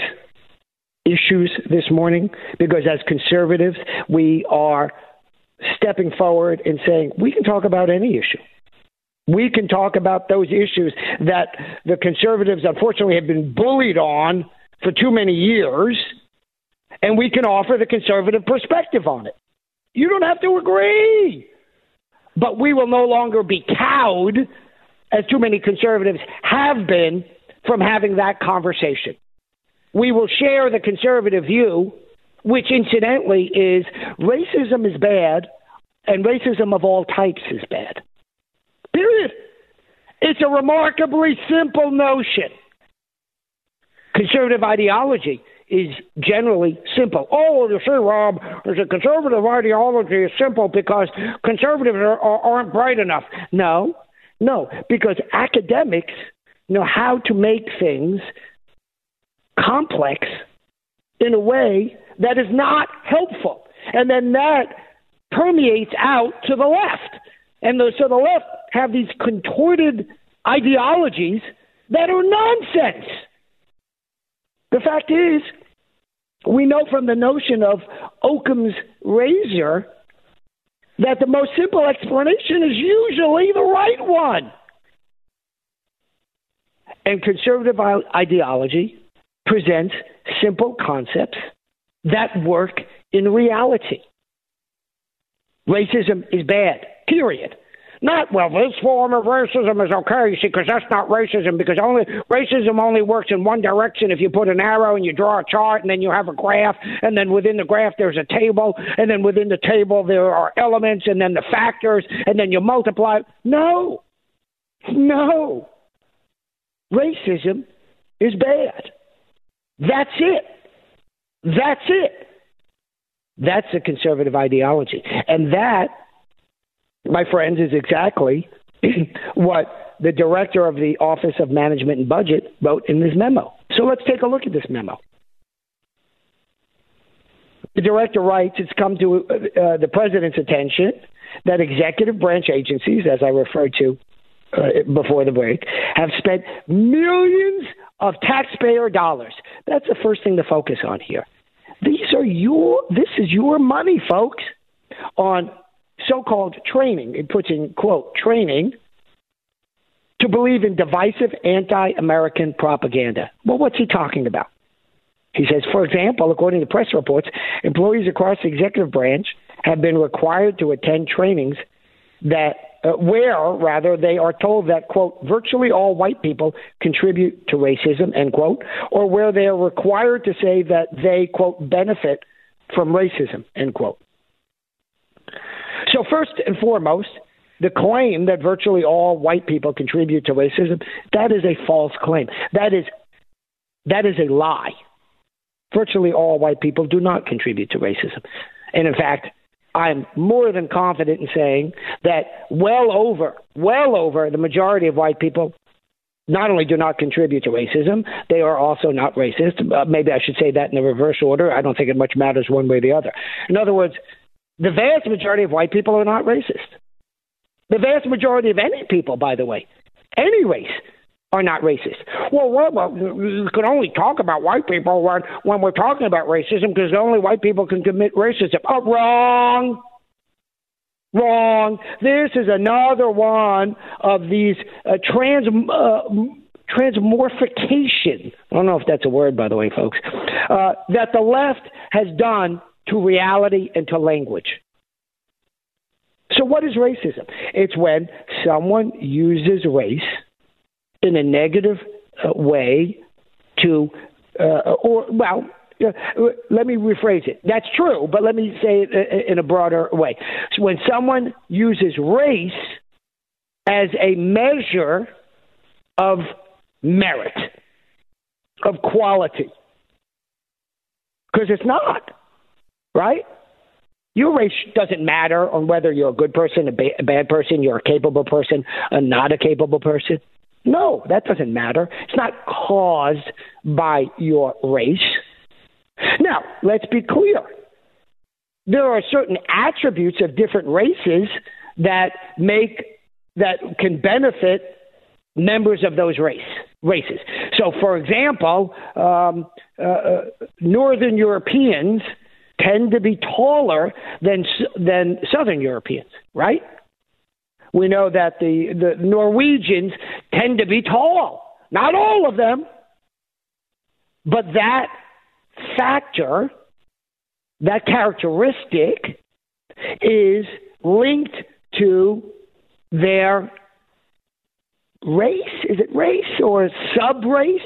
issues this morning because as conservatives, we are stepping forward and saying we can talk about any issue. We can talk about those issues that the conservatives unfortunately have been bullied on for too many years, and we can offer the conservative perspective on it. You don't have to agree, but we will no longer be cowed, as too many conservatives have been, from having that conversation. We will share the conservative view, which incidentally is racism is bad and racism of all types is bad. Period. It's a remarkably simple notion. Conservative ideology is generally simple. Oh, you see, Rob, a conservative ideology is simple because conservatives are, are, aren't bright enough. No, no, because academics know how to make things complex in a way that is not helpful. And then that permeates out to the left. And the, so the left have these contorted ideologies that are nonsense. The fact is, we know from the notion of Occam's razor that the most simple explanation is usually the right one. And conservative ideology presents simple concepts that work in reality. Racism is bad, period. Not, well, this form of racism is okay, you see, because that's not racism, because only racism only works in one direction if you put an arrow and you draw a chart and then you have a graph, and then within the graph there's a table, and then within the table there are elements, and then the factors, and then you multiply. No. No. Racism is bad. That's it. That's it. That's a conservative ideology. And that, my friends, is exactly what the director of the Office of Management and Budget wrote in this memo. So let's take a look at this memo. The director writes it's come to uh, the president's attention that executive branch agencies, as I referred to uh, before the break, have spent millions of taxpayer dollars. That's the first thing to focus on here. These are your this is your money, folks, on so-called training. It puts in quote training to believe in divisive anti-American propaganda. Well, what's he talking about? He says, for example, according to press reports, employees across the executive branch have been required to attend trainings that uh, where rather they are told that quote virtually all white people contribute to racism end quote or where they are required to say that they quote benefit from racism end quote. So first and foremost the claim that virtually all white people contribute to racism that is a false claim. That is that is a lie. Virtually all white people do not contribute to racism. And in fact I'm more than confident in saying that well over, well over the majority of white people not only do not contribute to racism, they are also not racist. Uh, maybe I should say that in the reverse order. I don't think it much matters one way or the other. In other words, the vast majority of white people are not racist. The vast majority of any people, by the way, any race, are not racist. Well, you can only talk about white people when, when we're talking about racism because only white people can commit racism. Oh, wrong. Wrong. This is another one of these uh, trans. Uh, transmorphication. I don't know if that's a word, by the way, folks. Uh, that the left has done to reality and to language. So, what is racism? It's when someone uses race in a negative uh, way to, uh, or, well, uh, let me rephrase it. That's true, but let me say it uh, in a broader way. So when someone uses race as a measure of merit, of quality, because it's not, right? Your race doesn't matter on whether you're a good person, a, ba- a bad person, you're a capable person, a not a capable person. No, that doesn't matter. It's not caused by your race. Now, let's be clear. There are certain attributes of different races that make that can benefit members of those race races. So, for example, um, uh, uh Northern Europeans tend to be taller than than Southern Europeans, right? We know that the, the Norwegians tend to be tall. Not all of them, but that factor, that characteristic, is linked to their race. Is it race or sub race?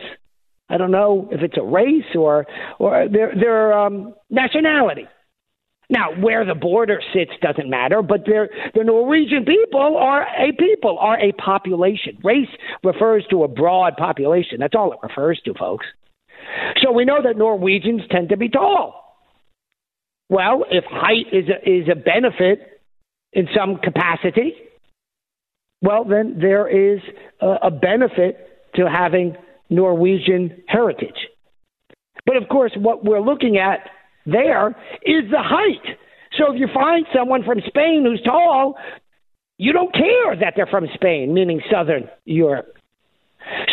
I don't know if it's a race or or their their um, nationality. Now, where the border sits doesn't matter, but the Norwegian people are a people, are a population. Race refers to a broad population. That's all it refers to, folks. So we know that Norwegians tend to be tall. Well, if height is a, is a benefit in some capacity, well, then there is a, a benefit to having Norwegian heritage. But of course, what we're looking at there is the height. So if you find someone from Spain who's tall, you don't care that they're from Spain, meaning Southern Europe.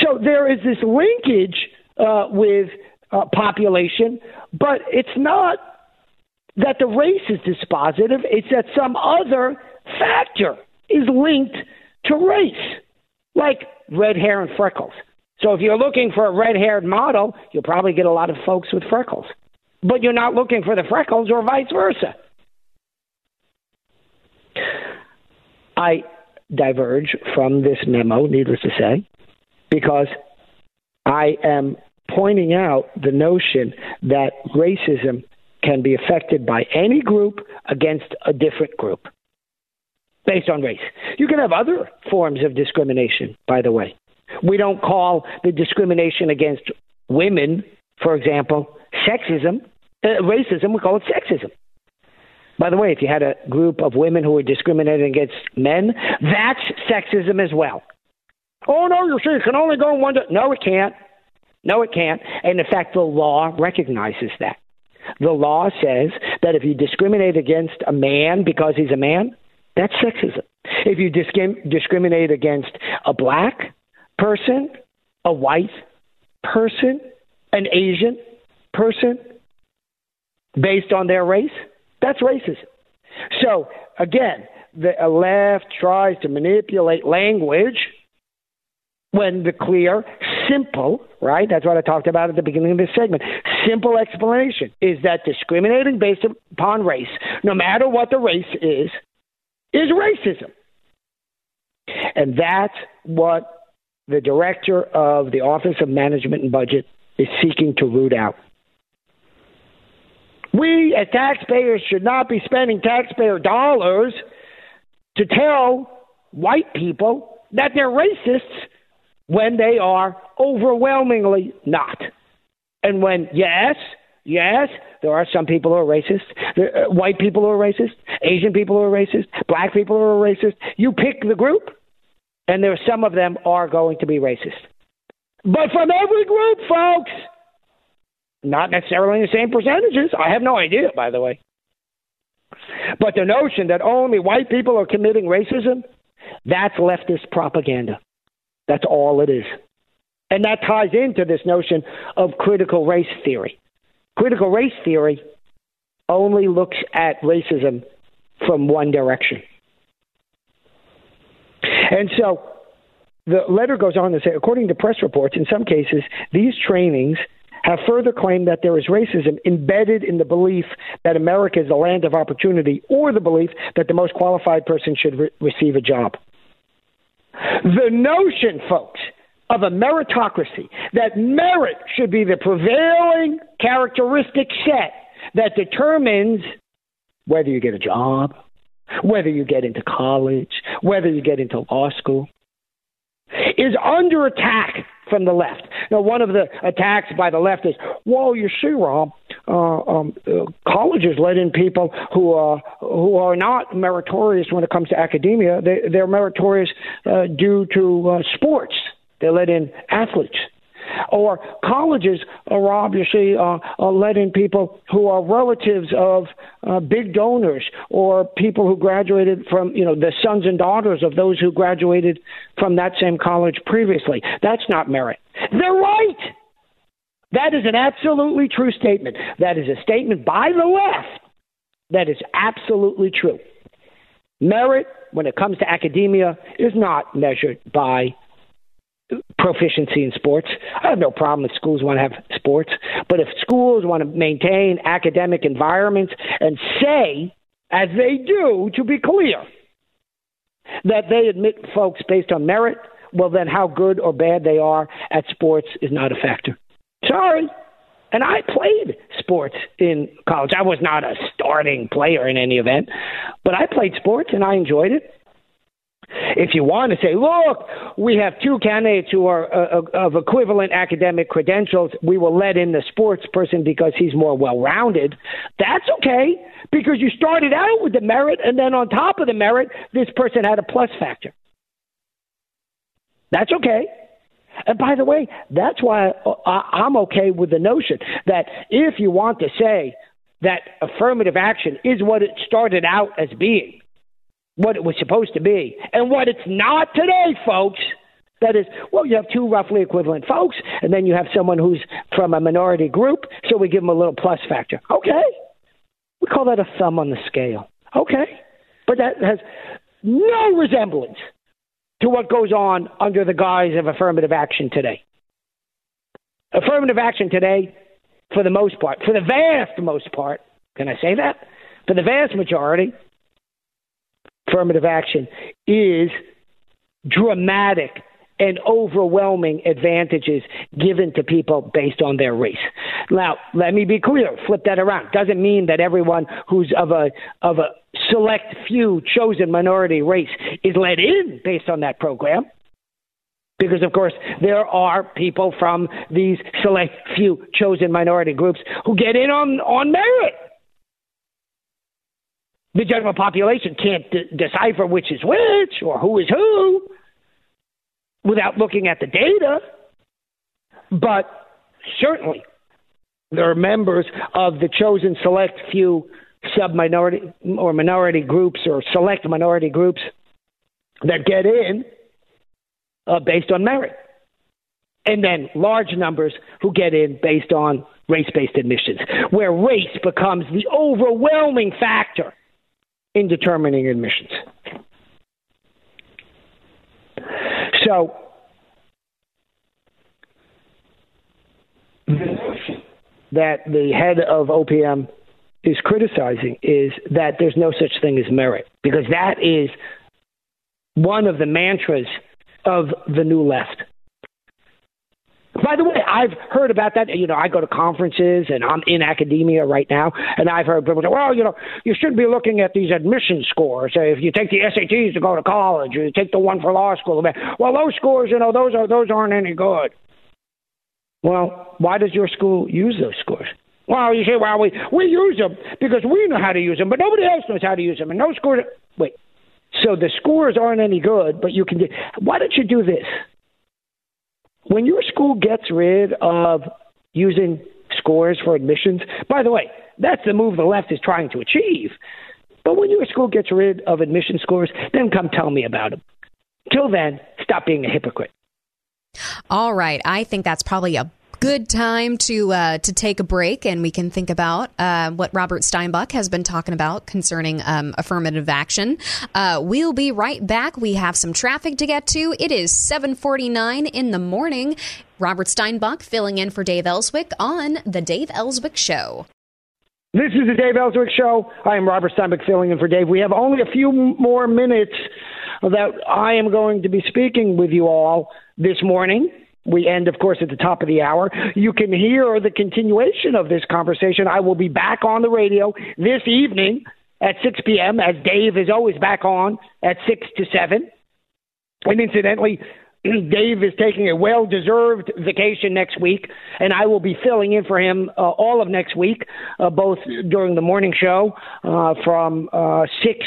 So there is this linkage uh, with uh, population, but it's not that the race is dispositive, it's that some other factor is linked to race, like red hair and freckles. So if you're looking for a red haired model, you'll probably get a lot of folks with freckles but you're not looking for the freckles or vice versa. I diverge from this memo, needless to say, because I am pointing out the notion that racism can be affected by any group against a different group based on race. You can have other forms of discrimination, by the way. We don't call the discrimination against women, for example, sexism Uh, racism, we call it sexism. By the way, if you had a group of women who were discriminating against men, that's sexism as well. Oh, no, you see, it can only go in one. Di- no, it can't. No, it can't. And in fact, the law recognizes that. The law says that if you discriminate against a man because he's a man, that's sexism. If you discrim- discriminate against a black person, a white person, an Asian person, based on their race, that's racism. So, again, the uh, left tries to manipulate language when the clear, simple, right? That's what I talked about at the beginning of this segment. Simple explanation is that discriminating based upon race, no matter what the race is, is racism. And that's what the director of the Office of Management and Budget is seeking to root out. We, as taxpayers, should not be spending taxpayer dollars to tell white people that they're racists when they are overwhelmingly not. And when, yes, yes, there are some people who are racist, there, uh, white people who are racist, Asian people who are racist, black people who are racist. You pick the group, and there are some of them are going to be racist. But from every group, folks, not necessarily in the same percentages. I have no idea, by the way. But the notion that only white people are committing racism, that's leftist propaganda. That's all it is. And that ties into this notion of critical race theory. Critical race theory only looks at racism from one direction. And so the letter goes on to say, according to press reports, in some cases, these trainings have further claimed that there is racism embedded in the belief that America is a land of opportunity or the belief that the most qualified person should re- receive a job. The notion, folks, of a meritocracy, that merit should be the prevailing characteristic set that determines whether you get a job, whether you get into college, whether you get into law school, is under attack from the left. Now, one of the attacks by the left is, well, you see, Rob, uh, um, uh, colleges let in people who are who are not meritorious when it comes to academia. They, they're meritorious uh, due to uh, sports. They let in athletes. Or colleges, you see, uh, uh, let in people who are relatives of uh, big donors or people who graduated from, you know, the sons and daughters of those who graduated from that same college previously. That's not merit. They're right. That is an absolutely true statement. That is a statement by the left that is absolutely true. Merit, when it comes to academia, is not measured by proficiency in sports. I have no problem if schools want to have sports, but if schools want to maintain academic environments and say, as they do, to be clear, that they admit folks based on merit, well, then how good or bad they are at sports is not a factor. Sorry. And I played sports in college. I was not a starting player in any event, but I played sports and I enjoyed it. If you want to say, look, we have two candidates who are uh, uh, of equivalent academic credentials, we will let in the sports person because he's more well rounded, that's okay because you started out with the merit, and then on top of the merit, this person had a plus factor. That's okay. And by the way, that's why I'm okay with the notion that if you want to say that affirmative action is what it started out as being, what it was supposed to be, and what it's not today, folks. That is, well, you have two roughly equivalent folks, and then you have someone who's from a minority group, so we give them a little plus factor. Okay. We call that a thumb on the scale. Okay. But that has no resemblance to what goes on under the guise of affirmative action today. Affirmative action today, for the most part, for the vast most part, can I say that? For the vast majority, affirmative action is dramatic and overwhelming advantages given to people based on their race. Now, let me be clear, flip that around. Doesn't mean that everyone who's of a of a select few chosen minority race is let in based on that program. Because, of course, there are people from these select few chosen minority groups who get in on, on merit. The general population can't de- decipher which is which or who is who without looking at the data. But certainly, there are members of the chosen select few sub minority or minority groups or select minority groups that get in uh, based on merit. And then large numbers who get in based on race based admissions, where race becomes the overwhelming factor in determining admissions. So, that the head of OPM is criticizing is that there's no such thing as merit, because that is one of the mantras of the new left. By the way, I've heard about that. You know, I go to conferences and I'm in academia right now, and I've heard people say, well, you know, you should be looking at these admission scores. If you take the SATs to go to college, or you take the one for law school. Well, those scores, you know, those are those aren't any good. Well, why does your school use those scores? Well, you say, well, we we use them because we know how to use them, but nobody else knows how to use them, and no scores. Wait, so the scores aren't any good, but you can. Do, why don't you do this? When your school gets rid of using scores for admissions, by the way, that's the move the left is trying to achieve. But when your school gets rid of admission scores, then come tell me about them. Till then, stop being a hypocrite. All right. I think that's probably a good time to uh, to take a break and we can think about uh, what Robert Steinbuch has been talking about concerning um, affirmative action. Uh, we'll be right back. We have some traffic to get to. It is 7:49 in the morning. Robert Steinbuch filling in for Dave Elswick on the Dave Elswick Show. This is the Dave Elswick Show. I am Robert Steinbuch filling in for Dave. We have only a few more minutes that I am going to be speaking with you all this morning. We end, of course, at the top of the hour. You can hear the continuation of this conversation. I will be back on the radio this evening at 6 p.m., as Dave is always back on at 6 to 7. And incidentally, Dave is taking a well deserved vacation next week, and I will be filling in for him uh, all of next week, uh, both during the morning show uh, from uh, 6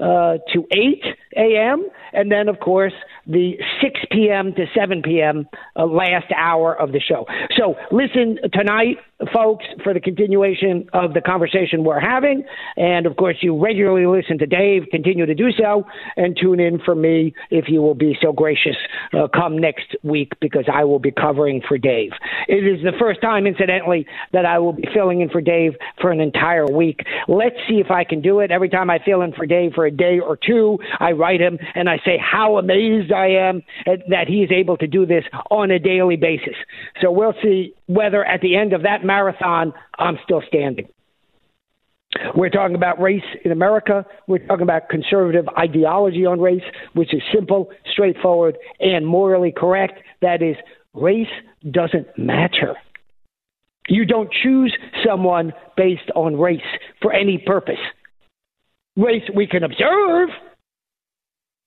uh, to 8 a.m., and then, of course, the 6 p.m. to 7 p.m. Uh, last hour of the show. So listen tonight, folks, for the continuation of the conversation we're having. And of course, you regularly listen to Dave. Continue to do so, and tune in for me if you will be so gracious. Uh, come next week because I will be covering for Dave. It is the first time, incidentally, that I will be filling in for Dave for an entire week. Let's see if I can do it. Every time I fill in for Dave for a day or two, I write him and I say how amazed I am eh, that he is able to do this on a daily basis. So we'll see whether at the end of that marathon I'm still standing. We're talking about race in America. We're talking about conservative ideology on race, which is simple, straightforward, and morally correct. That is, race doesn't matter. You don't choose someone based on race for any purpose. Race we can observe,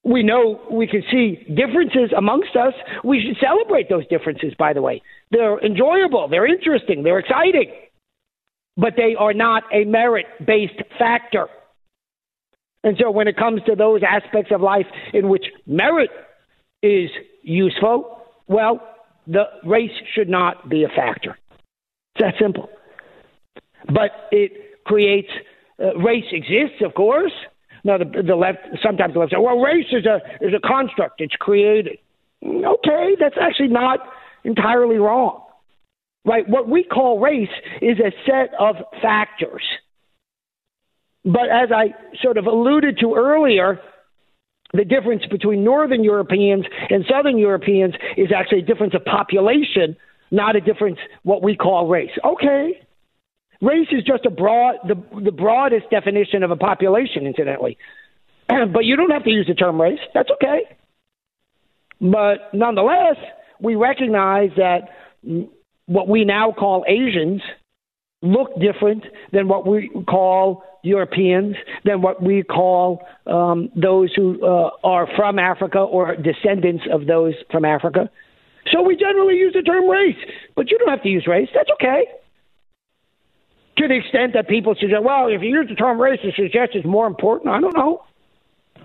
we know we can see differences amongst us. We should celebrate those differences, by the way. They're enjoyable, they're interesting, they're exciting, but they are not a merit based factor. And so when it comes to those aspects of life in which merit is useful, well, the race should not be a factor. It's that simple. But it creates, uh, race exists, of course now the the left sometimes the left say, well, race is a is a construct. It's created. Okay, that's actually not entirely wrong. Right? What we call race is a set of factors. But as I sort of alluded to earlier, the difference between Northern Europeans and Southern Europeans is actually a difference of population, not a difference what we call race. Okay, Race is just a broad, the, the broadest definition of a population, incidentally. but you don't have to use the term race. That's okay. But nonetheless, we recognize that what we now call Asians look different than what we call Europeans, than what we call um, those who uh, are from Africa or descendants of those from Africa. So we generally use the term race, but you don't have to use race. That's okay to the extent that people suggest, well, if you use the term racist, it suggests it's more important. I don't know.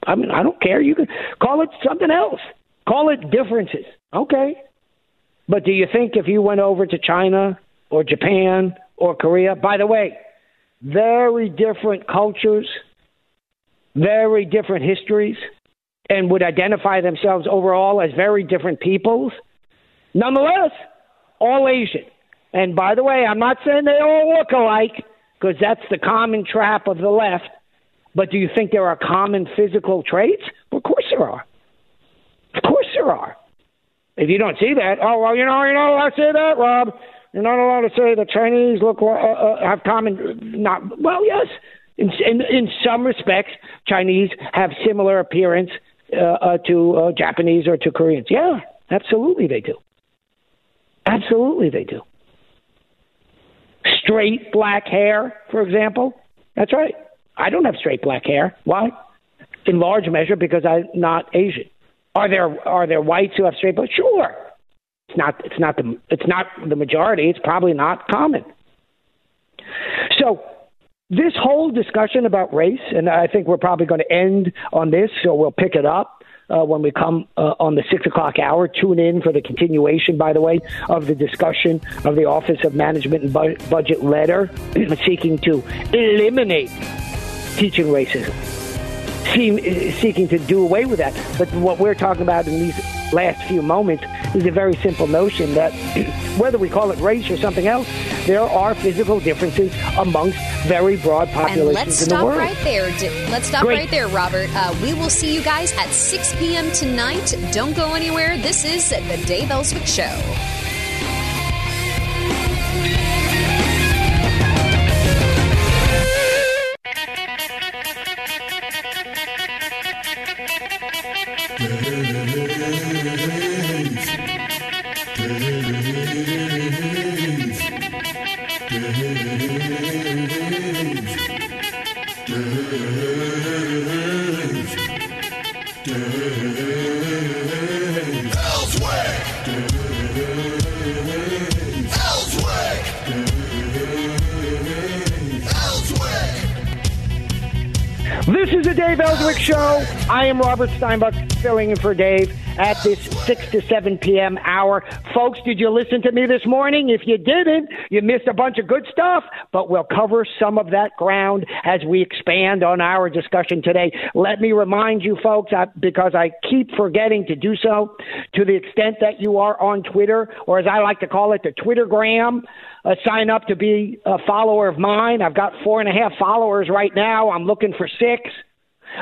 I mean, I don't care. You can call it something else. Call it differences. Okay. But do you think if you went over to China or Japan or Korea, by the way, very different cultures, very different histories, and would identify themselves overall as very different peoples, nonetheless, all Asian and by the way, I'm not saying they all look alike because that's the common trap of the left. But do you think there are common physical traits? Well, of course there are. Of course there are. If you don't see that, oh well, you know, you know, I say that, Rob. You're not allowed to say the Chinese look uh, uh, have common. Not well, yes. In, in in some respects, Chinese have similar appearance uh, uh, to uh, Japanese or to Koreans. Yeah, absolutely they do. Absolutely they do straight black hair, for example. That's right. I don't have straight black hair. Why? In large measure because I'm not Asian. Are there are there whites who have straight black? Sure. It's not it's not the it's not the majority. It's probably not common. So this whole discussion about race, and I think we're probably going to end on this, so we'll pick it up uh, when we come uh, on the six o'clock hour. Tune in for the continuation, by the way, of the discussion of the Office of Management and Bu- Budget letter seeking to eliminate teaching racism, seeking to do away with that. But what we're talking about in these last few moments is a very simple notion that whether we call it race or something else, there are physical differences amongst very broad populations and let's in the world. Right there. Let's stop Great. right there, Robert. Uh, we will see you guys at 6 p.m. tonight. Don't go anywhere. This is the Dave Elswick Show. Show. I am Robert Steinbuch, filling in for Dave at this 6 to 7 p.m. hour. Folks, did you listen to me this morning? If you didn't, you missed a bunch of good stuff, but we'll cover some of that ground as we expand on our discussion today. Let me remind you, folks, because I keep forgetting to do so, to the extent that you are on Twitter, or as I like to call it, the Twittergram, uh, sign up to be a follower of mine. I've got four and a half followers right now. I'm looking for six.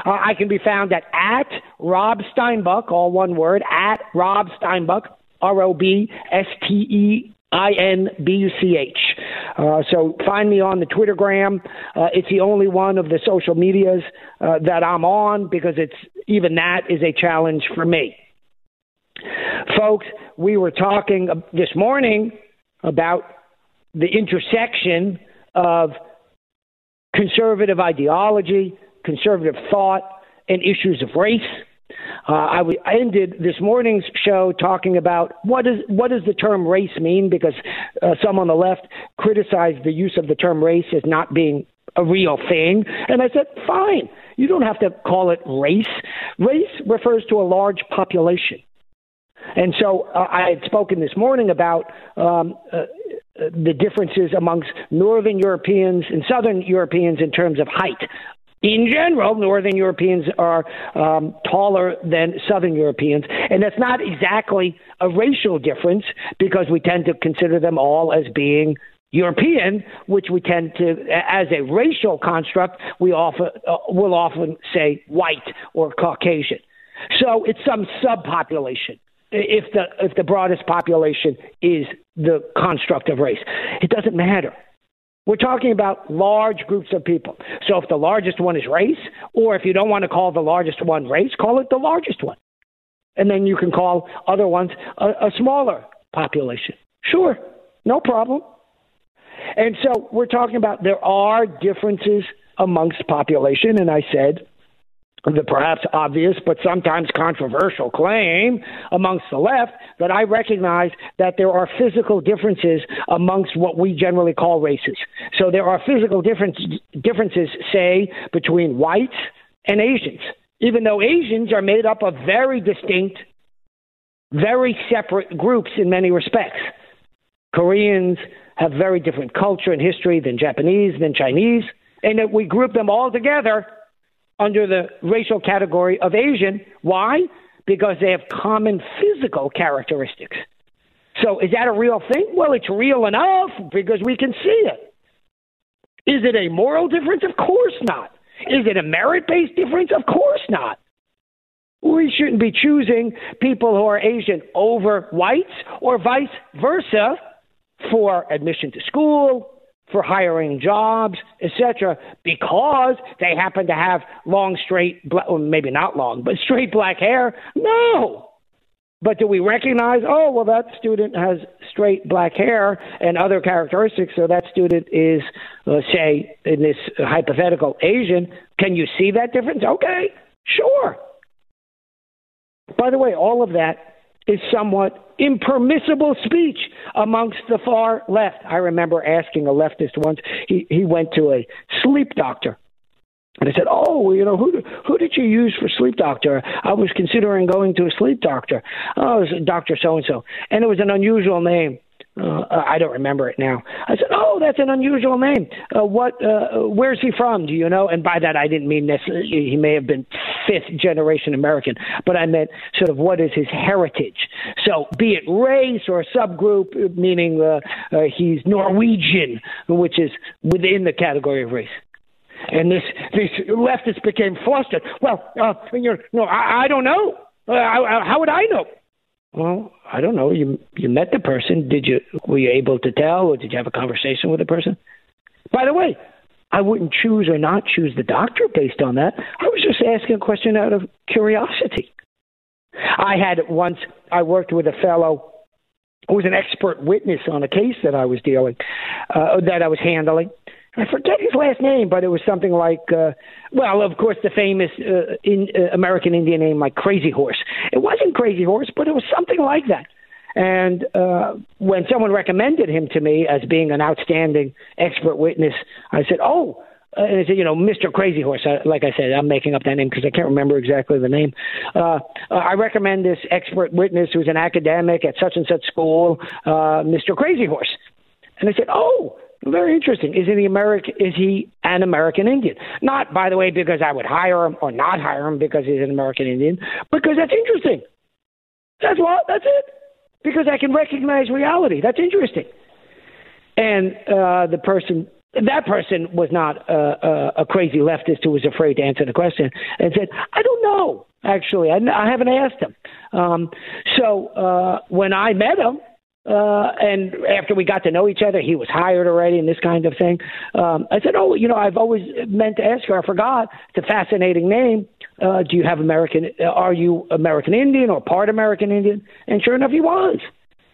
Uh, I can be found at at Rob Steinbuch, all one word, at Rob Steinbuch, R O B S T E I N B U C H. Uh, so find me on the Twittergram. Uh, it's the only one of the social medias uh, that I'm on because it's even that is a challenge for me. Folks, we were talking this morning about the intersection of conservative ideology, conservative thought, and issues of race. Uh, I, w- I ended this morning's show talking about what is what does the term race mean because uh, some on the left criticized the use of the term race as not being a real thing, and I said, fine, you don't have to call it race. Race refers to a large population. And so uh, I had spoken this morning about um, uh, the differences amongst Northern Europeans and Southern Europeans in terms of height. In general, Northern Europeans are um, taller than Southern Europeans, and that's not exactly a racial difference because we tend to consider them all as being European, which we tend to, as a racial construct, we often uh, will often say white or Caucasian. So it's some subpopulation if the if the broadest population is the construct of race. It doesn't matter. We're talking about large groups of people. So if the largest one is race, or if you don't want to call the largest one race, call it the largest one. And then you can call other ones a, a smaller population. Sure, no problem. And so we're talking about there are differences amongst population, and I said the perhaps obvious but sometimes controversial claim amongst the left that I recognize that there are physical differences amongst what we generally call races. So there are physical difference, differences, say, between whites and Asians, even though Asians are made up of very distinct, very separate groups in many respects. Koreans have very different culture and history than Japanese, than Chinese, and that we group them all together under the racial category of Asian. Why? Because they have common physical characteristics. So is that a real thing? Well, it's real enough because we can see it. Is it a moral difference? Of course not. Is it a merit based difference? Of course not. We shouldn't be choosing people who are Asian over whites or vice versa for admission to school, for hiring jobs, etc., because they happen to have long, straight, well, maybe not long, but straight black hair. No. But do we recognize, oh, well, that student has straight black hair and other characteristics, so that student is, let's say, in this hypothetical Asian? Can you see that difference? Okay, sure. By the way, all of that is somewhat impermissible speech amongst the far left. I remember asking a leftist once, he, he went to a sleep doctor. And I said, "Oh, you know, who who did you use for sleep doctor? I was considering going to a sleep doctor. Oh, it was Doctor So and So, and it was an unusual name. Uh, I don't remember it now. I said, "Oh, that's an unusual name. Uh, what? Uh, where's he from? Do you know?" And by that, I didn't mean necessarily he may have been fifth generation American, but I meant sort of what is his heritage. So, be it race or subgroup, meaning uh, uh, he's Norwegian, which is within the category of race. And this this leftist became flustered. Well, uh, you know, no, I, I don't know. Uh, how would I know? Well, I don't know. You you met the person. Did you were you able to tell, or did you have a conversation with the person? By the way, I wouldn't choose or not choose the doctor based on that. I was just asking a question out of curiosity. I had once I worked with a fellow who was an expert witness on a case that I was dealing uh, that I was handling, I forget his last name, but it was something like, uh, well, of course, the famous uh, in, uh, American Indian name like Crazy Horse. It wasn't Crazy Horse, but it was something like that. And uh, when someone recommended him to me as being an outstanding expert witness, I said, "Oh, uh, and said, you know, Mr. Crazy Horse. Uh, like I said, I'm making up that name because I can't remember exactly the name. Uh, uh, I recommend this expert witness who's an academic at such and such school, uh, Mr. Crazy Horse. And I said, oh, very interesting. Is he American? Is he an American Indian? Not, by the way, because I would hire him or not hire him because he's an American Indian, because that's interesting. That's what. That's it. Because I can recognize reality. That's interesting. And uh, the person that person was not uh, a crazy leftist who was afraid to answer the question and said, I don't know, actually. I, I haven't asked him. Um, so uh, when I met him, uh, and after we got to know each other, he was hired already and this kind of thing. Um, I said, Oh, you know, I've always meant to ask her. I forgot. It's a fascinating name. Uh, do you have American, are you American Indian or part American Indian? And sure enough, he was.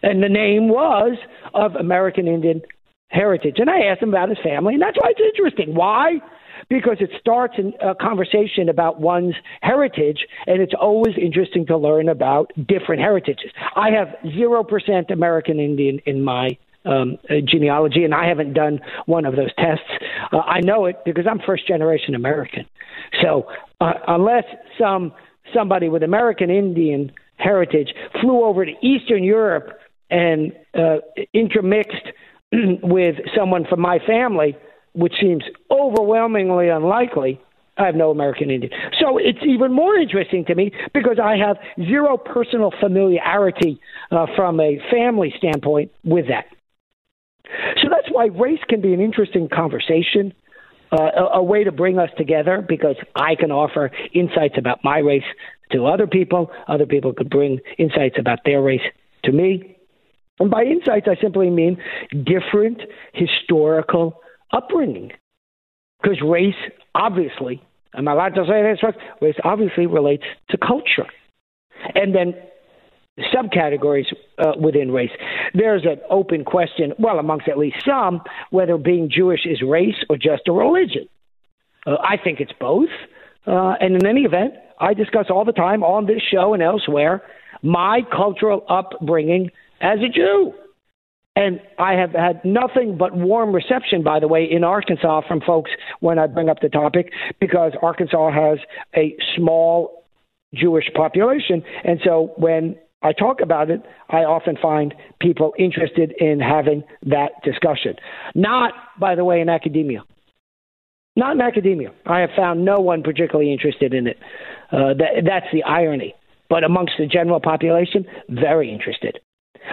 And the name was of American Indian heritage. And I asked him about his family, and that's why it's interesting. Why? Because it starts a conversation about one's heritage, and it's always interesting to learn about different heritages. I have 0% American Indian in my um, uh, genealogy, and I haven't done one of those tests. Uh, I know it because I'm first generation American. So uh, unless some somebody with American Indian heritage flew over to Eastern Europe and uh, intermixed with someone from my family, which seems overwhelmingly unlikely, I have no American Indian. So it's even more interesting to me because I have zero personal familiarity uh, from a family standpoint with that. So that's why race can be an interesting conversation, uh, a, a way to bring us together because I can offer insights about my race to other people. Other people could bring insights about their race to me. And by insights, I simply mean different historical upbringing. Because race, obviously, am I allowed to say this? Race obviously relates to culture. And then subcategories uh, within race. There's an open question, well, amongst at least some, whether being Jewish is race or just a religion. Uh, I think it's both. Uh, and in any event, I discuss all the time on this show and elsewhere my cultural upbringing as a Jew. And I have had nothing but warm reception, by the way, in Arkansas from folks when I bring up the topic, because Arkansas has a small Jewish population. And so when I talk about it, I often find people interested in having that discussion. Not, by the way, in academia. Not in academia. I have found no one particularly interested in it. Uh, that, that's the irony. But amongst the general population, very interested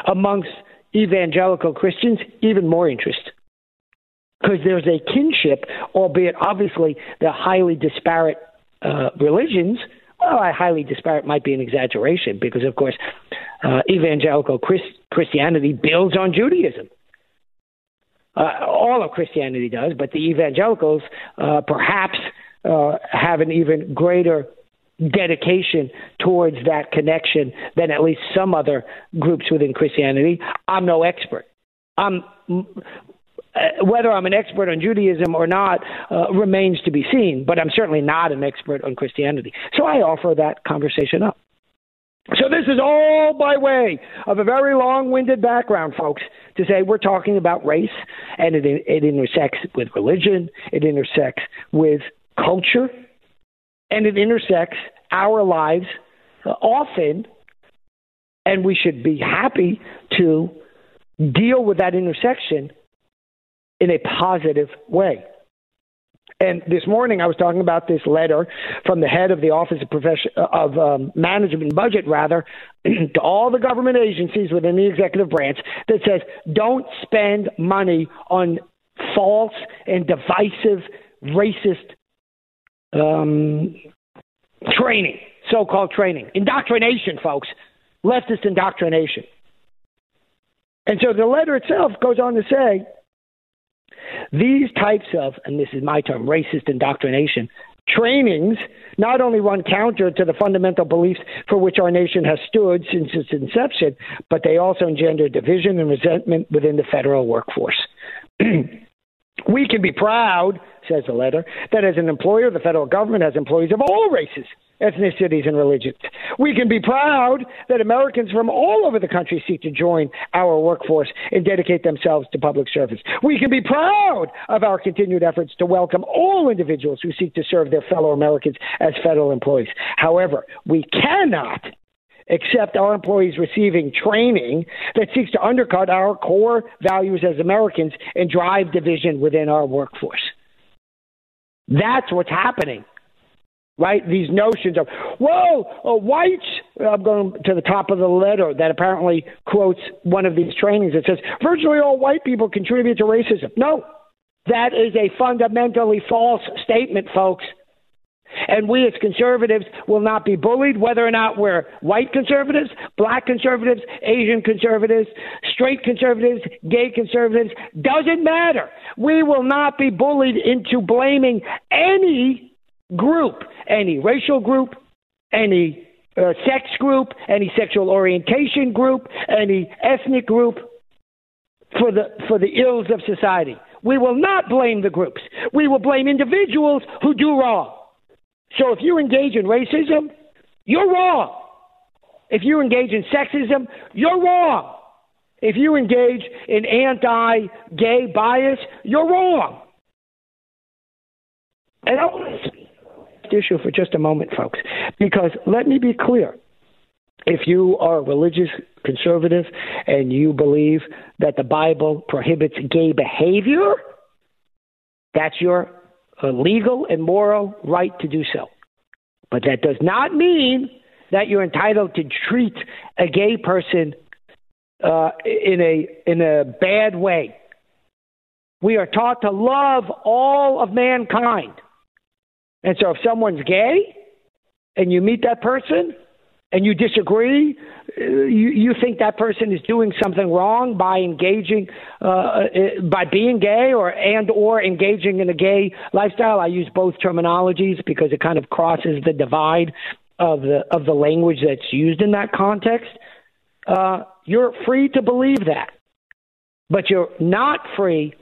amongst evangelical Christians, even more interest. Because there's a kinship, albeit obviously they're highly disparate uh, religions. Well, I highly disparate might be an exaggeration because, of course, uh, evangelical Christ- Christianity builds on Judaism. Uh, all of Christianity does, but the evangelicals uh, perhaps uh, have an even greater dedication towards that connection than at least some other groups within Christianity. I'm no expert. I'm uh, whether I'm an expert on Judaism or not uh, remains to be seen, but I'm certainly not an expert on Christianity. So I offer that conversation up. So this is all by way of a very long-winded background, folks, to say we're talking about race, and it, it intersects with religion, it intersects with culture, and it intersects our lives often, and we should be happy to deal with that intersection in a positive way. And this morning, I was talking about this letter from the head of the Office of Profession of um, Management and Budget, rather, to all the government agencies within the executive branch that says, "Don't spend money on false and divisive, racist um, training, so called training, indoctrination, folks, leftist indoctrination. And so the letter itself goes on to say these types of, and this is my term, racist indoctrination, trainings not only run counter to the fundamental beliefs for which our nation has stood since its inception, but they also engender division and resentment within the federal workforce. We can be proud, says the letter, that as an employer, the federal government has employees of all races, ethnicities, and religions. We can be proud that Americans from all over the country seek to join our workforce and dedicate themselves to public service. We can be proud of our continued efforts to welcome all individuals who seek to serve their fellow Americans as federal employees. However, we cannot accept our employees receiving training that seeks to undercut our core values as Americans and drive division within our workforce. That's what's happening right? These notions of, whoa, uh, whites. I'm going to the top of the letter that apparently quotes one of these trainings. It says, virtually all white people contribute to racism. No, that is a fundamentally false statement, folks. And we as conservatives will not be bullied, whether or not we're white conservatives, black conservatives, Asian conservatives, straight conservatives, gay conservatives. Doesn't matter. We will not be bullied into blaming any group, any racial group, any uh, sex group, any sexual orientation group, any ethnic group for the for the ills of society. We will not blame the groups. We will blame individuals who do wrong. So if you engage in racism, you're wrong. If you engage in sexism, you're wrong. If you engage in anti gay bias, you're wrong. And I want to issue for just a moment, folks, because let me be clear. If you are a religious conservative and you believe that the Bible prohibits gay behavior, that's your a legal and moral right to do so. But that does not mean that you're entitled to treat a gay person uh, in a in a bad way. We are taught to love all of mankind. And so if someone's gay and you meet that person and you disagree, uh, you, you think that person is doing something wrong by engaging, uh, uh, by being gay or and or engaging in a gay lifestyle. I use both terminologies because it kind of crosses the divide of the of the language that's used in that context. Uh, you're free to believe that, but you're not free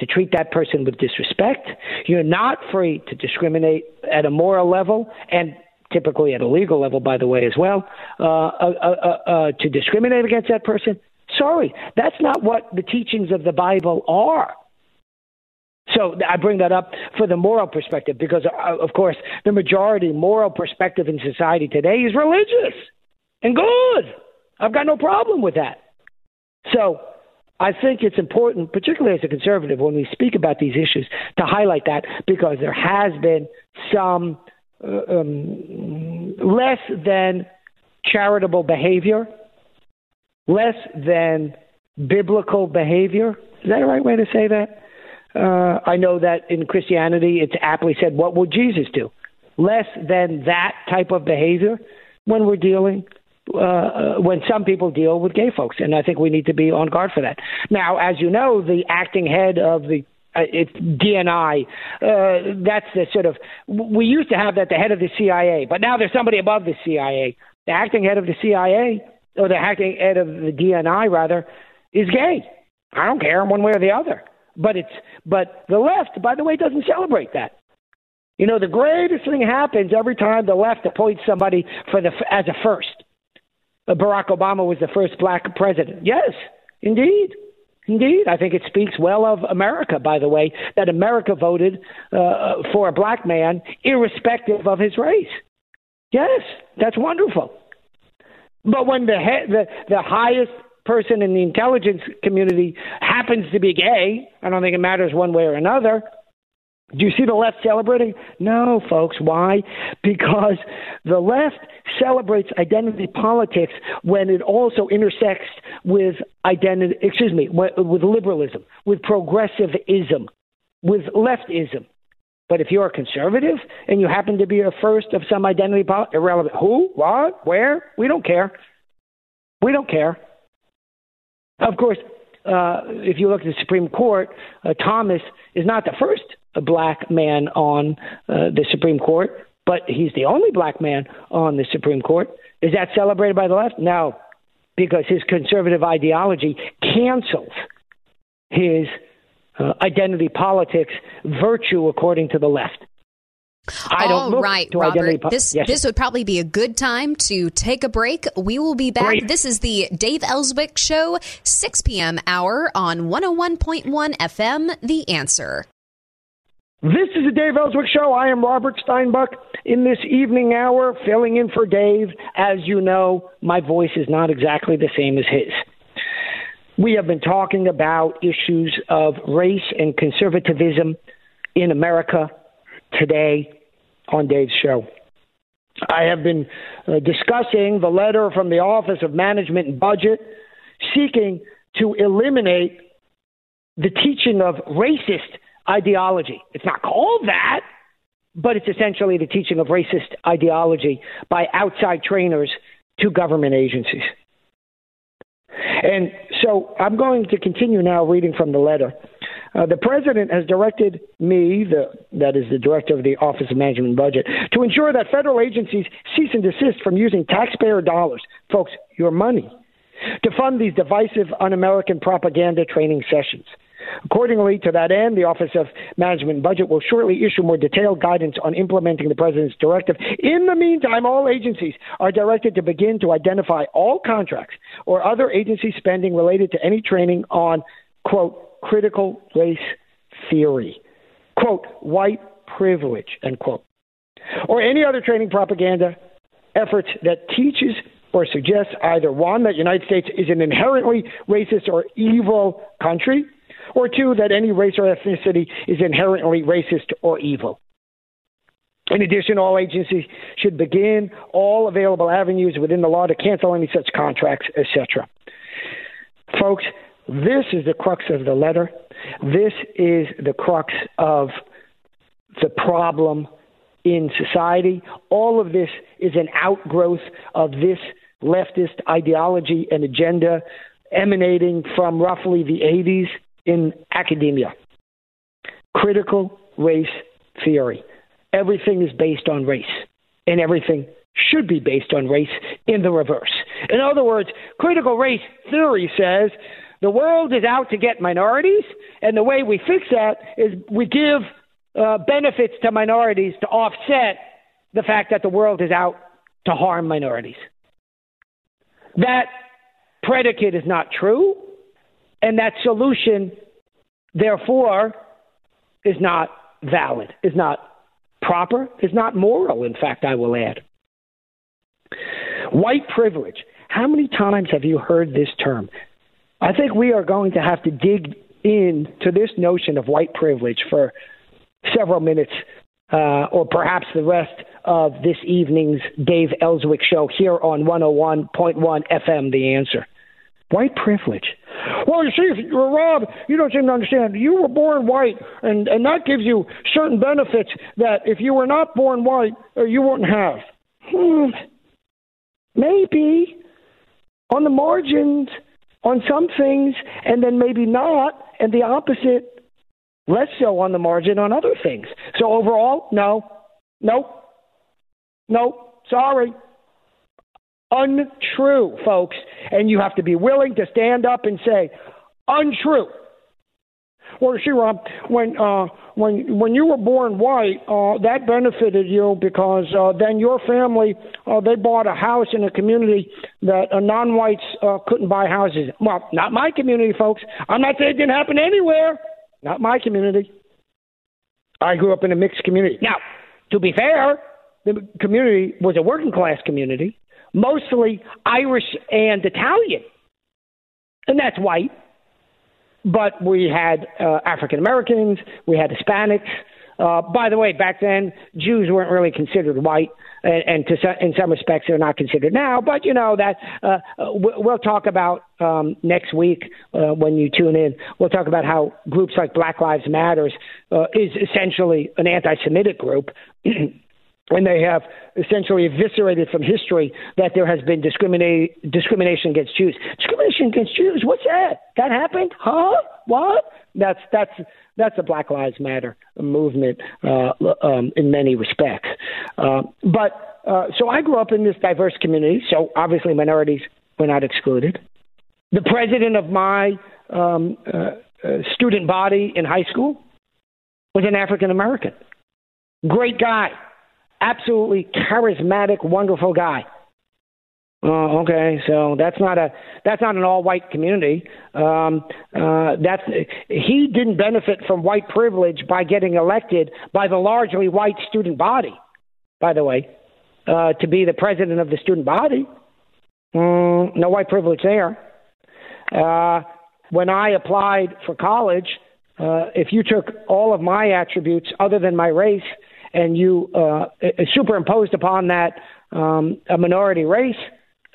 to treat that person with disrespect. You're not free to discriminate at a moral level and typically at a legal level, by the way, as well, uh, uh, uh, uh, to discriminate against that person. Sorry, that's not what the teachings of the Bible are. So I bring that up for the moral perspective because, uh, of course, the majority moral perspective in society today is religious and good. I've got no problem with that. So I think it's important, particularly as a conservative, when we speak about these issues, to highlight that because there has been some uh, um, less than charitable behavior, less than biblical behavior. Is that the right way to say that? Uh, I know that in Christianity it's aptly said, What would Jesus do? Less than that type of behavior when we're dealing uh, uh when some people deal with gay folks, and I think we need to be on guard for that. Now, as you know, the acting head of the uh, it's DNI. Uh, that's the sort of we used to have that the head of the CIA, but now there's somebody above the CIA. The acting head of the CIA or the acting head of the DNI rather is gay. I don't care one way or the other. But it's but the left, by the way, doesn't celebrate that. You know, the greatest thing happens every time the left appoints somebody for the as a first. Uh, Barack Obama was the first black president. Yes, indeed. Indeed, I think it speaks well of America, by the way, that America voted uh, for a black man irrespective of his race. Yes, that's wonderful. But when the he- the the highest person in the intelligence community happens to be gay, I don't think it matters one way or another. Do you see the left celebrating? No, folks. Why? Because the left celebrates identity politics when it also intersects with identity, excuse me, with liberalism, with progressivism, with leftism. But if you're a conservative and you happen to be a first of some identity politics, irrelevant. Who? What? Where? We don't care. We don't care. Of course, uh, if you look at the Supreme Court, uh, Thomas is not the first black man on uh, the Supreme Court, but he's the only black man on the Supreme Court. Is that celebrated by the left? No, because his conservative ideology cancels his uh, identity politics virtue according to the left. I don't All right, Robert. This yes. this would probably be a good time to take a break. We will be back. Great. This is the Dave Elswick Show, 6 p.m. hour on 101.1 FM. The Answer. This is the Dave Elswick Show. I am Robert Steinbuch in this evening hour, filling in for Dave. As you know, my voice is not exactly the same as his. We have been talking about issues of race and conservatism in America today on Dave's show. I have been uh, discussing the letter from the Office of Management and Budget seeking to eliminate the teaching of racist ideology. It's not called that, but it's essentially the teaching of racist ideology by outside trainers to government agencies. And so I'm going to continue now reading from the letter. Uh, the president has directed me, the, that is the director of the Office of Management and Budget, to ensure that federal agencies cease and desist from using taxpayer dollars, folks, your money, to fund these divisive, un American propaganda training sessions. Accordingly, to that end, the Office of Management and Budget will shortly issue more detailed guidance on implementing the President's directive. In the meantime, all agencies are directed to begin to identify all contracts or other agency spending related to any training on, quote, critical race theory, quote, white privilege, end quote, or any other training propaganda efforts that teaches or suggests either one, that the United States is an inherently racist or evil country, or two, that any race or ethnicity is inherently racist or evil. In addition, all agencies should begin all available avenues within the law to cancel any such contracts, etc. Folks, this is the crux of the letter. This is the crux of the problem in society. All of this is an outgrowth of this leftist ideology and agenda emanating from roughly the 80s in academia. Critical race theory. Everything is based on race, and everything should be based on race in the reverse. In other words, critical race theory says the world is out to get minorities, and the way we fix that is we give uh, benefits to minorities to offset the fact that the world is out to harm minorities. That predicate is not true, and that solution, therefore, is not valid, is not proper, is not moral, in fact, I will add. White privilege. How many times have you heard this term? I think we are going to have to dig into this notion of white privilege for several minutes, uh, or perhaps the rest of this evening's Dave Elswick show here on 101.1 FM, The Answer. White privilege. Well, you see, Rob, you don't seem to understand. You were born white, and, and that gives you certain benefits that if you were not born white, uh, you wouldn't have. Hmm. Maybe. On the margins, on some things, and then maybe not, and the opposite, less so on the margin on other things. So overall, no, nope, nope, sorry. Untrue, folks. And you have to be willing to stand up and say, untrue. Well, see, Rob, when uh, when when you were born white, uh, that benefited you because uh, then your family uh, they bought a house in a community that uh, non-whites uh, couldn't buy houses. Well, not my community, folks. I'm not saying it didn't happen anywhere. Not my community. I grew up in a mixed community. Now, to be fair, the community was a working class community, mostly Irish and Italian, and that's white but we had uh, African Americans, we had Hispanics. Uh, by the way, back then Jews weren't really considered white, and, and to in some respects they're not considered now. But you know that uh, we'll talk about um, next week uh, when you tune in. We'll talk about how groups like Black Lives Matters uh, is essentially an anti-Semitic group. and they have essentially eviscerated from history that there has been discrimination against Jews. Discrimination against Jews? What's that? That happened? Huh? What? That's that's that's a Black Lives Matter movement uh, um, in many respects. Uh, but uh, so I grew up in this diverse community, so obviously minorities were not excluded. The president of my um, uh, uh, student body in high school was an African American. Great guy. Absolutely charismatic, wonderful guy. Oh, okay. So that's not a that's not an all white community. Um, uh, that's he didn't benefit from white privilege by getting elected by the largely white student body. By the way, uh, to be the president of the student body, mm, no white privilege there. Uh, when I applied for college, uh, if you took all of my attributes other than my race and you uh, superimposed upon that um, a minority race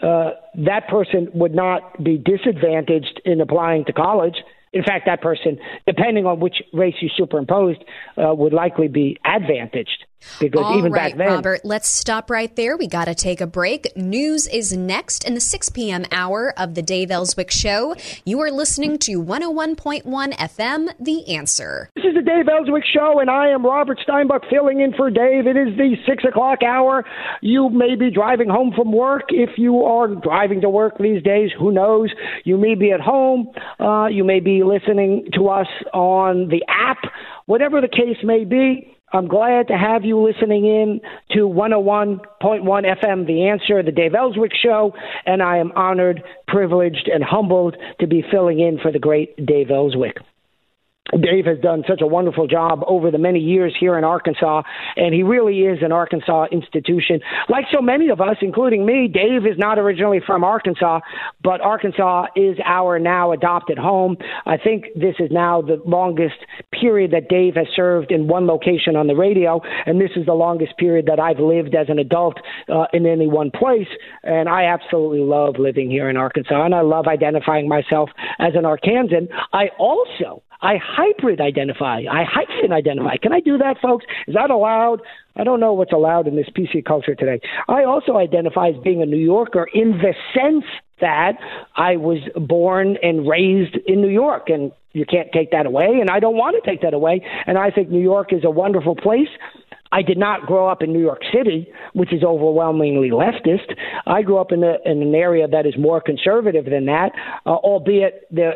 uh, that person would not be disadvantaged in applying to college. In fact, that person, depending on which race you superimposed, uh, would likely be advantaged. Because All even right, back then, Robert, let's stop right there. We got to take a break. News is next in the 6 p.m. hour of the Dave Elswick Show. You are listening to 101.1 FM, The Answer. This is the Dave Elswick Show, and I am Robert Steinbuch filling in for Dave. It is the 6 o'clock hour. You may be driving home from work. If you are driving to work these days, who knows? You may be at home. Uh, you may be listening to us on the app. Whatever the case may be, I'm glad to have you listening in to 101.1 FM, The Answer, the Dave Elswick Show, and I am honored, privileged, and humbled to be filling in for the great Dave Elswick. Dave has done such a wonderful job over the many years here in Arkansas, and he really is an Arkansas institution. Like so many of us, including me, Dave is not originally from Arkansas, but Arkansas is our now adopted home. I think this is now the longest period that Dave has served in one location on the radio, and this is the longest period that I've lived as an adult uh, in any one place. And I absolutely love living here in Arkansas, and I love identifying myself as an Arkansan. I also I hybrid identify. I hyphen identify. Can I do that, folks? Is that allowed? I don't know what's allowed in this PC culture today. I also identify as being a New Yorker in the sense that I was born and raised in New York, and you can't take that away, and I don't want to take that away. And I think New York is a wonderful place. I did not grow up in New York City, which is overwhelmingly leftist. I grew up in, a, in an area that is more conservative than that, uh, albeit the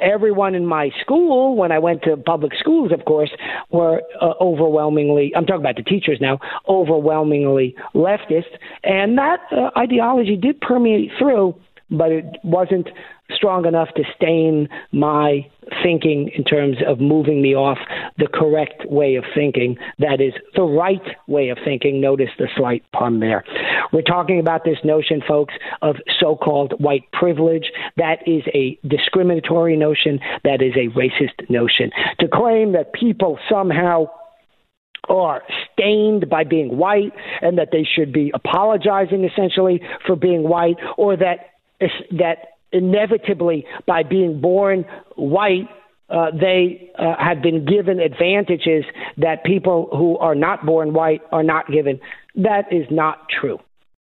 everyone in my school, when I went to public schools, of course, were uh, overwhelmingly, I'm talking about the teachers now, overwhelmingly leftist. And that uh, ideology did permeate through, but it wasn't strong enough to stain my thinking in terms of moving me off the correct way of thinking. That is the right way of thinking. Notice the slight pun there. We're talking about this notion, folks, of so called white privilege. That is a discriminatory notion. That is a racist notion. To claim that people somehow are stained by being white and that they should be apologizing essentially for being white or that that inevitably, by being born white, uh, they uh, have been given advantages that people who are not born white are not given. That is not true.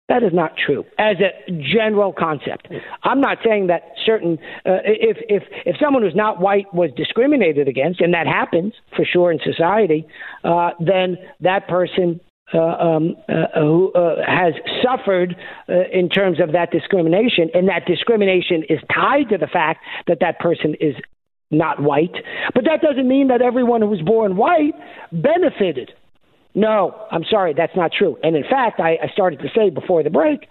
That is not true as a general concept. I'm not saying that certain uh, if if if someone who's not white was discriminated against, and that happens for sure in society, uh, then that person uh, um, uh, who uh, has suffered uh, in terms of that discrimination, and that discrimination is tied to the fact that that person is not white. But that doesn't mean that everyone who was born white benefited. No, I'm sorry, that's not true. And in fact, I, I started to say before the break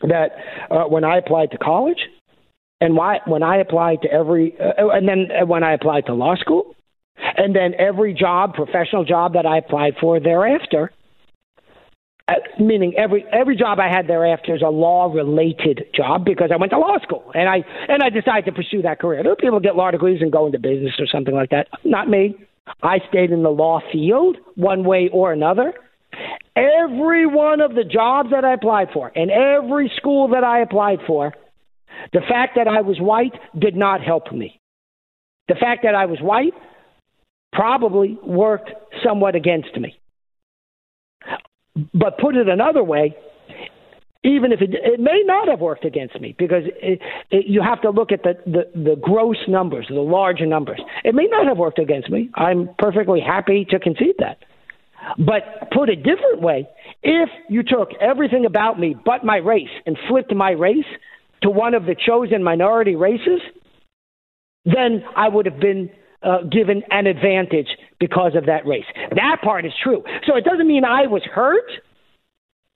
that uh, when I applied to college, and why, when I applied to every, and then when I applied to law school, and then every job, professional job that I applied for thereafter, uh, meaning every every job I had thereafter is a law related job because I went to law school and I and I decided to pursue that career. There are people get law degrees and go into business or something like that. Not me. I stayed in the law field one way or another. Every one of the jobs that I applied for and every school that I applied for, the fact that I was white did not help me. The fact that I was white probably worked somewhat against me. But put it another way, even if it, it may not have worked against me because it, it, you have to look at the, the, the gross numbers, the larger numbers. It may not have worked against me. I'm perfectly happy to concede that. But put a different way, if you took everything about me but my race and flipped my race to one of the chosen minority races, then I would have been uh, given an advantage because of that race. That part is true. So it doesn't mean I was hurt,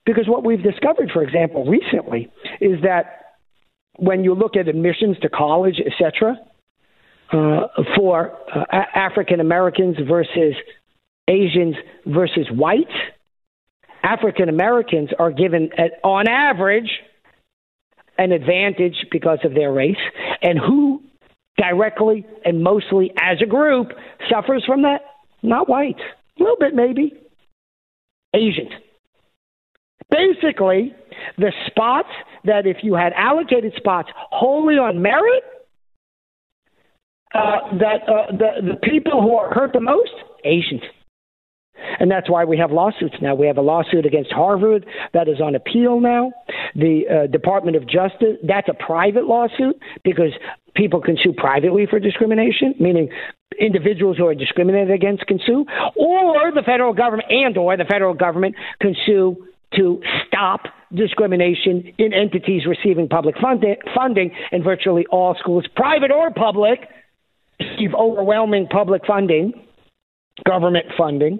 because what we've discovered, for example, recently, is that when you look at admissions to college, etc., uh, for uh, African Americans versus Asians versus whites, African Americans are given, at, on average, an advantage because of their race. And who directly and mostly as a group suffers from that? Not whites. A little bit, maybe. Asians. Basically, the spots that if you had allocated spots wholly on merit, uh, that uh, the the people who are hurt the most, Asians. And that's why we have lawsuits now. We have a lawsuit against Harvard that is on appeal now. The uh, Department of Justice, that's a private lawsuit because people can sue privately for discrimination, meaning individuals who are discriminated against can sue, or the federal government and or the federal government can sue to stop discrimination in entities receiving public funding, and virtually all schools, private or public, receive overwhelming public funding, government funding.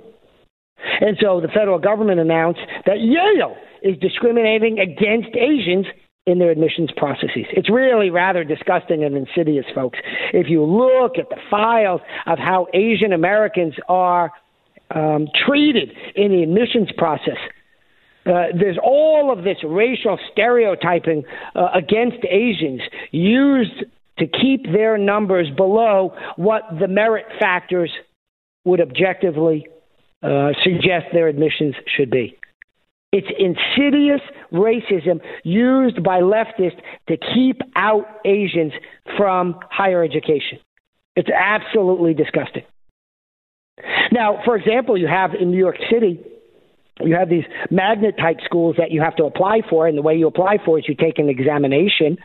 And so the federal government announced that Yale is discriminating against Asians in their admissions processes. It's really rather disgusting and insidious, folks. If you look at the files of how Asian Americans are um, treated in the admissions process, uh, there's all of this racial stereotyping uh, against Asians used to keep their numbers below what the merit factors would objectively uh, suggest their admissions should be. It's insidious racism used by leftists to keep out Asians from higher education. It's absolutely disgusting. Now, for example, you have in New York City you have these magnet type schools that you have to apply for, and the way you apply for is you take an examination.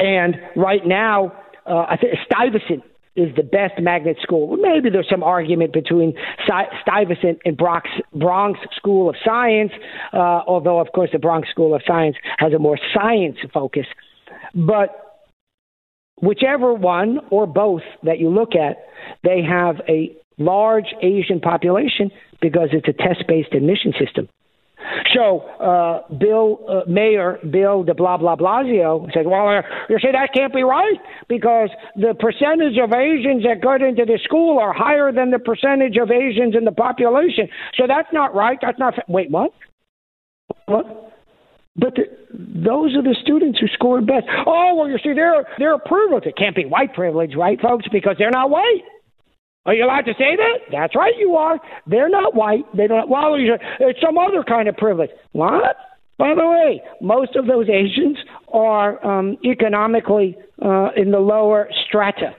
And right now, uh, I think Stuyvesant is the best magnet school. Maybe there's some argument between Stuyvesant and Bronx, Bronx School of Science, uh, although, of course, the Bronx School of Science has a more science focus. But whichever one or both that you look at, they have a large Asian population because it's a test based admission system. So uh, Bill uh, Mayor Bill de blah blah Blasio said, "Well, uh, you see that can't be right because the percentage of Asians that go into the school are higher than the percentage of Asians in the population. So that's not right. That's not fa-. wait what? What? But the, those are the students who scored best. Oh, well, you see, they're they're privileged. It can't be white privilege, right, folks? Because they're not white. Are you allowed to say that? That's right, you are. They're not white. They don't. Well, it's some other kind of privilege. What? By the way, most of those Asians are um, economically uh, in the lower strata.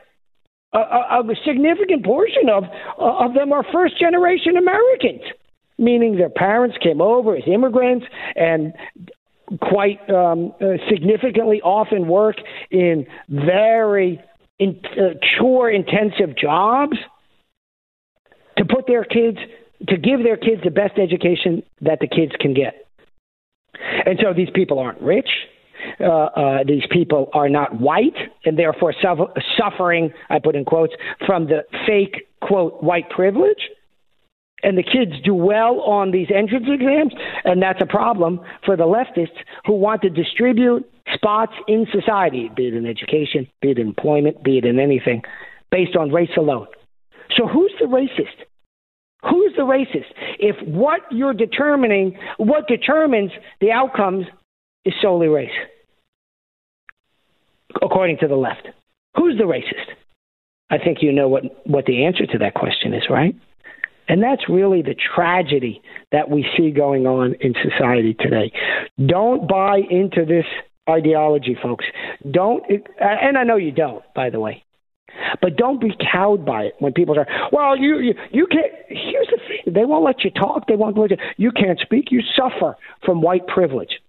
A, a, a significant portion of uh, of them are first generation Americans, meaning their parents came over as immigrants and quite um, uh, significantly often work in very in, uh, chore intensive jobs to put their kids to give their kids the best education that the kids can get. And so these people aren't rich. Uh, uh, these people are not white and therefore suffer, suffering, I put in quotes, from the fake, quote, white privilege. And the kids do well on these entrance exams, and that's a problem for the leftists who want to distribute spots in society, be it in education, be it in employment, be it in anything, based on race alone. So who's the racist? Who's the racist? If what you're determining, what determines the outcomes is solely race, according to the left. Who's the racist? I think you know what, what the answer to that question is, right? And that's really the tragedy that we see going on in society today. Don't buy into this ideology, folks. Don't, and I know you don't, by the way. But don't be cowed by it when people say, well, you, you, you can't. Here's the thing they won't let you talk. They won't let you. You can't speak. You suffer from white privilege.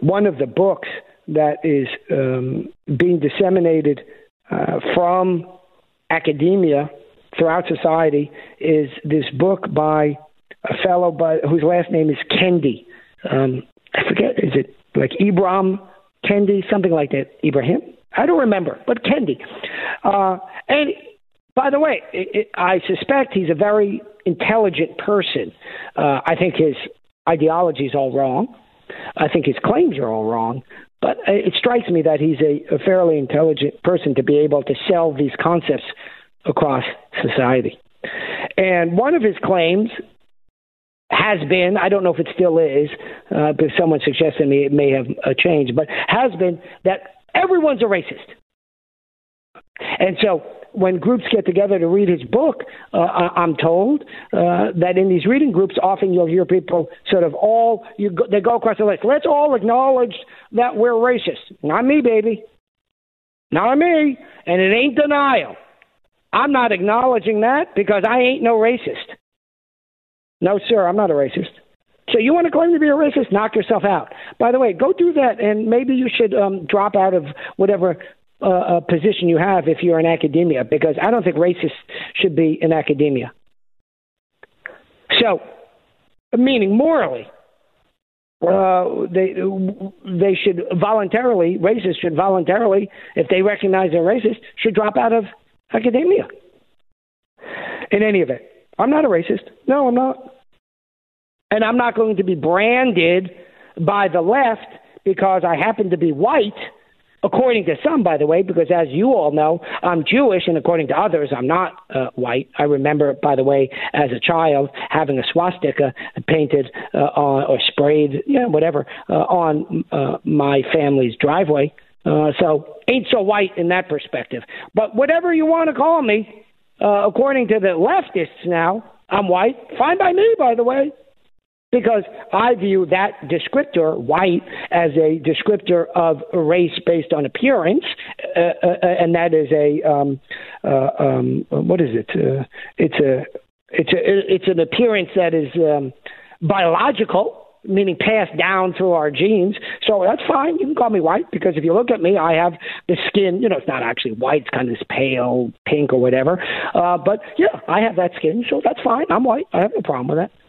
One of the books that is um, being disseminated uh, from academia throughout society is this book by a fellow by, whose last name is Kendi. Um, I forget, is it like Ibram Kendi, something like that? Ibrahim? I don't remember, but Kendi. Uh, and by the way, it, it, I suspect he's a very intelligent person. Uh, I think his ideology is all wrong. I think his claims are all wrong. But it strikes me that he's a, a fairly intelligent person to be able to sell these concepts across society. And one of his claims has been, I don't know if it still is, uh, because someone suggested to me it may have uh, changed, but has been that everyone's a racist. And so when groups get together to read his book, uh, I'm told uh, that in these reading groups, often you'll hear people sort of all you go, they go across the list. Let's all acknowledge that we're racist. Not me, baby. Not me. And it ain't denial. I'm not acknowledging that because I ain't no racist. No, sir, I'm not a racist. So you want to claim to be a racist? Knock yourself out. By the way, go do that, and maybe you should um, drop out of whatever uh, uh, position you have if you're in academia, because I don't think racists should be in academia. So, meaning morally, uh, they they should voluntarily racists should voluntarily, if they recognize they're racist, should drop out of academia. In any event, I'm not a racist. No, I'm not. And I'm not going to be branded by the left because I happen to be white, according to some, by the way, because as you all know, I'm Jewish, and according to others, I'm not uh, white. I remember, by the way, as a child, having a swastika painted uh, on, or sprayed, yeah, whatever, uh, on uh, my family's driveway. Uh, so ain't so white in that perspective. But whatever you want to call me, uh, according to the leftists now, I'm white. Fine by me, by the way, because I view that descriptor, white, as a descriptor of race based on appearance, uh, uh, uh, and that is a um, uh, um, what is it? Uh, it's a it's a it's an appearance that is um, biological meaning passed down through our genes. So that's fine. You can call me white because if you look at me, I have the skin. You know, it's not actually white; it's kind of this pale pink or whatever. Uh, but yeah, I have that skin, so that's fine. I'm white. I have no problem with that.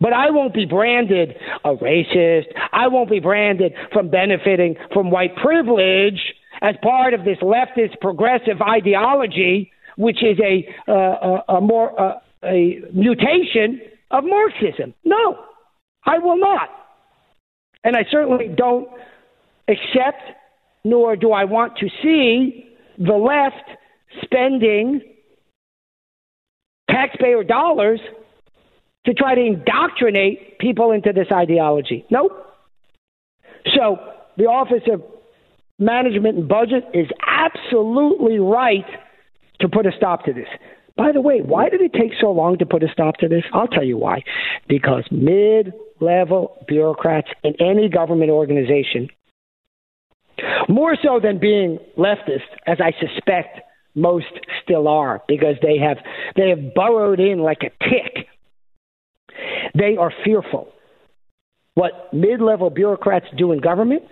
But I won't be branded a racist. I won't be branded from benefiting from white privilege as part of this leftist progressive ideology, which is a uh, a, a more uh, a mutation of Marxism. No, I will not. And I certainly don't accept, nor do I want to see the left spending taxpayer dollars to try to indoctrinate people into this ideology. Nope. So the Office of Management and Budget is absolutely right to put a stop to this. By the way, why did it take so long to put a stop to this? I'll tell you why. Because mid level bureaucrats in any government organization, more so than being leftist, as I suspect most still are, because they have they have burrowed in like a tick. They are fearful. What mid level bureaucrats do in government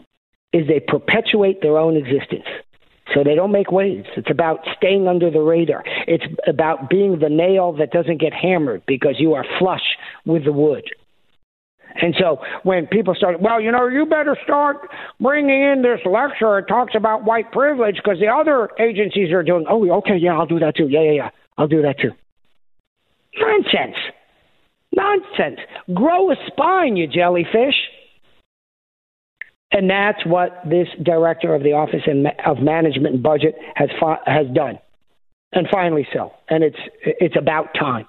is they perpetuate their own existence. So they don't make waves. It's about staying under the radar. It's about being the nail that doesn't get hammered because you are flush with the wood. And so when people start, well, you know, you better start bringing in this lecture that talks about white privilege because the other agencies are doing, oh, okay, yeah, I'll do that too. Yeah, yeah, yeah. I'll do that too. Nonsense. Nonsense. Grow a spine, you jellyfish. And that's what this director of the Office of Management and Budget has has done, and finally so. And it's it's about time.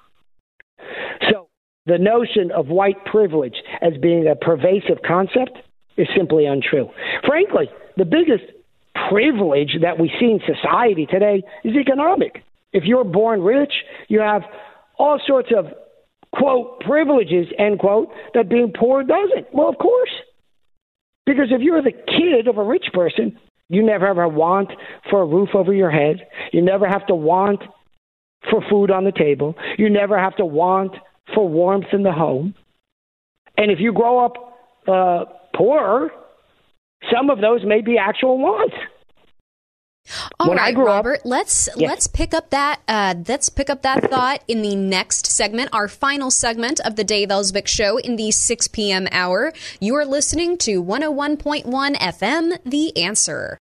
So the notion of white privilege as being a pervasive concept is simply untrue. Frankly, the biggest privilege that we see in society today is economic. If you're born rich, you have all sorts of quote privileges end quote that being poor doesn't. Well, of course. Because if you're the kid of a rich person, you never ever want for a roof over your head. You never have to want for food on the table. You never have to want for warmth in the home. And if you grow up uh, poor, some of those may be actual wants. All when right, Robert. Up, let's yes. let's pick up that uh, let's pick up that thought in the next segment, our final segment of the Dave Elswick Show in the 6 p.m. hour. You are listening to 101.1 FM, The Answer.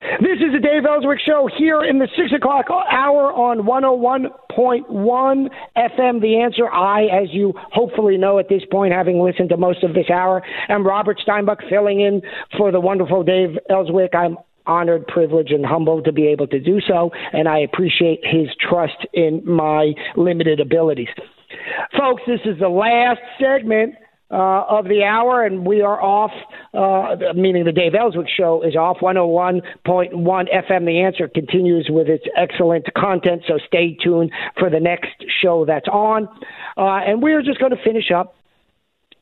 This is the Dave Elswick Show here in the 6 o'clock hour on 101.1 FM. The answer, I, as you hopefully know at this point, having listened to most of this hour, am Robert Steinbuch filling in for the wonderful Dave Elswick. I'm honored, privileged, and humbled to be able to do so, and I appreciate his trust in my limited abilities. Folks, this is the last segment uh, of the hour, and we are off, uh, meaning the Dave Elswick show is off. 101.1 FM. The answer continues with its excellent content, so stay tuned for the next show that's on. Uh, and we're just going to finish up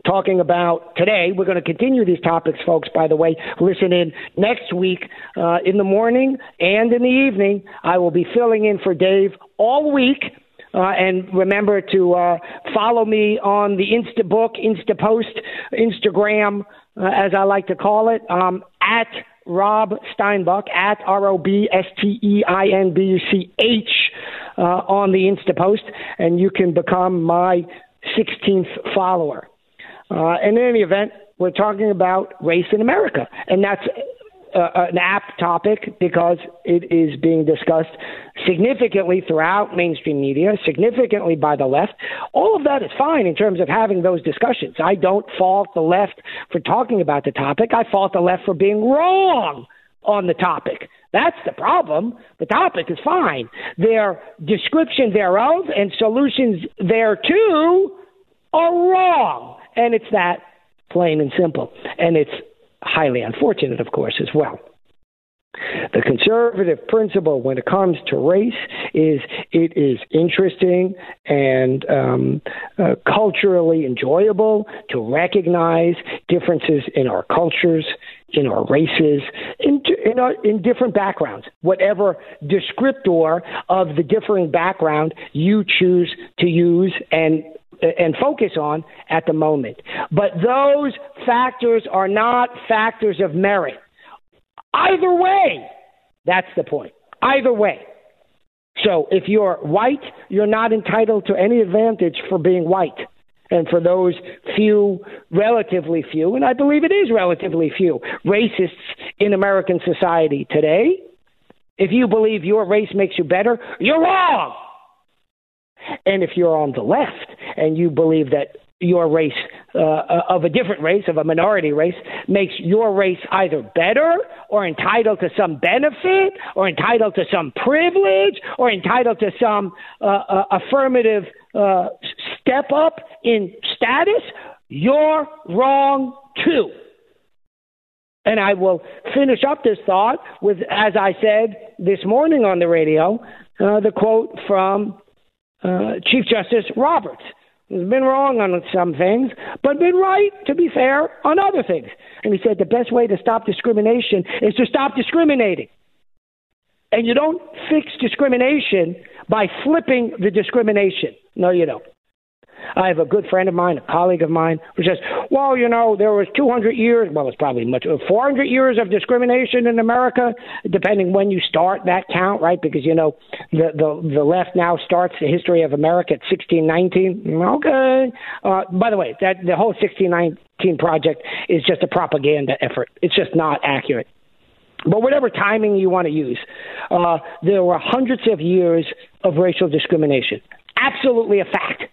talking about today. We're going to continue these topics, folks, by the way. Listen in next week uh, in the morning and in the evening. I will be filling in for Dave all week. Uh, and remember to uh, follow me on the Instabook, Instapost, Instagram, uh, as I like to call it, um, at Rob Steinbuch, at R O B S T E I N B U C H uh, on the Instapost, and you can become my 16th follower. Uh, in any event, we're talking about race in America, and that's uh, an apt topic because it is being discussed significantly throughout mainstream media, significantly by the left. All of that is fine in terms of having those discussions. I don't fault the left for talking about the topic. I fault the left for being wrong on the topic. That's the problem. The topic is fine. Their description thereof and solutions thereto are wrong. And it's that plain and simple. And it's highly unfortunate, of course, as well. The conservative principle when it comes to race is it is interesting and um, uh, culturally enjoyable to recognize differences in our cultures, in our races, in, in, our, in different backgrounds, whatever descriptor of the differing background you choose to use and and focus on at the moment. But those factors are not factors of merit. Either way, that's the point. Either way. So if you're white, you're not entitled to any advantage for being white. And for those few, relatively few, and I believe it is relatively few, racists in American society today, if you believe your race makes you better, you're wrong. And if you're on the left and you believe that your race uh, uh, of a different race, of a minority race, makes your race either better or entitled to some benefit or entitled to some privilege or entitled to some uh, uh, affirmative uh, step up in status, you're wrong too. And I will finish up this thought with, as I said this morning on the radio, uh, the quote from uh, Chief Justice Roberts. He's been wrong on some things, but been right, to be fair, on other things. And he said the best way to stop discrimination is to stop discriminating. And you don't fix discrimination by flipping the discrimination. No, you don't. I have a good friend of mine, a colleague of mine, who says, "Well, you know, there was 200 years. Well, it's probably much 400 years of discrimination in America, depending when you start that count, right? Because you know, the the, the left now starts the history of America at 1619. Okay. Uh, by the way, that the whole 1619 project is just a propaganda effort. It's just not accurate. But whatever timing you want to use, uh, there were hundreds of years of racial discrimination. Absolutely a fact.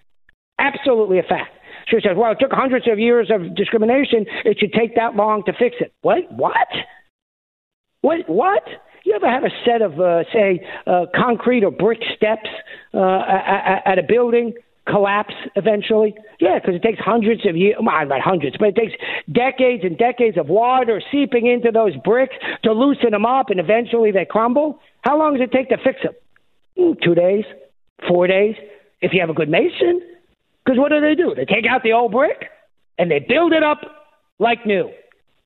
Absolutely a fact. She says, well, it took hundreds of years of discrimination. It should take that long to fix it. What? What? What? What? You ever have a set of, uh, say, uh, concrete or brick steps uh, at, a building collapse eventually? Yeah, because it takes hundreds of years, well, not hundreds, but it takes decades and decades of water seeping into those bricks to loosen them up, and eventually they crumble. How long does it take to fix them? Mm, two days, four days. If you have a good mason, because what do they do? They take out the old brick and they build it up like new.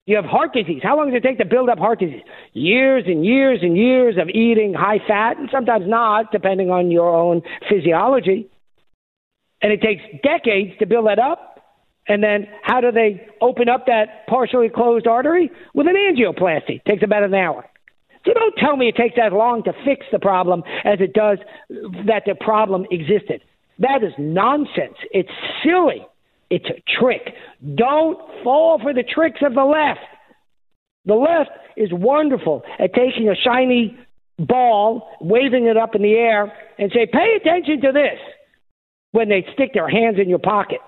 You have heart disease. How long does it take to build up heart disease? Years and years and years of eating high fat, and sometimes not, depending on your own physiology. And it takes decades to build that up. And then how do they open up that partially closed artery? With an angioplasty. It takes about an hour. So don't tell me it takes that long to fix the problem as it does that the problem existed. That is nonsense. It's silly. It's a trick. Don't fall for the tricks of the left. The left is wonderful at taking a shiny ball, waving it up in the air, and say, pay attention to this when they stick their hands in your pocket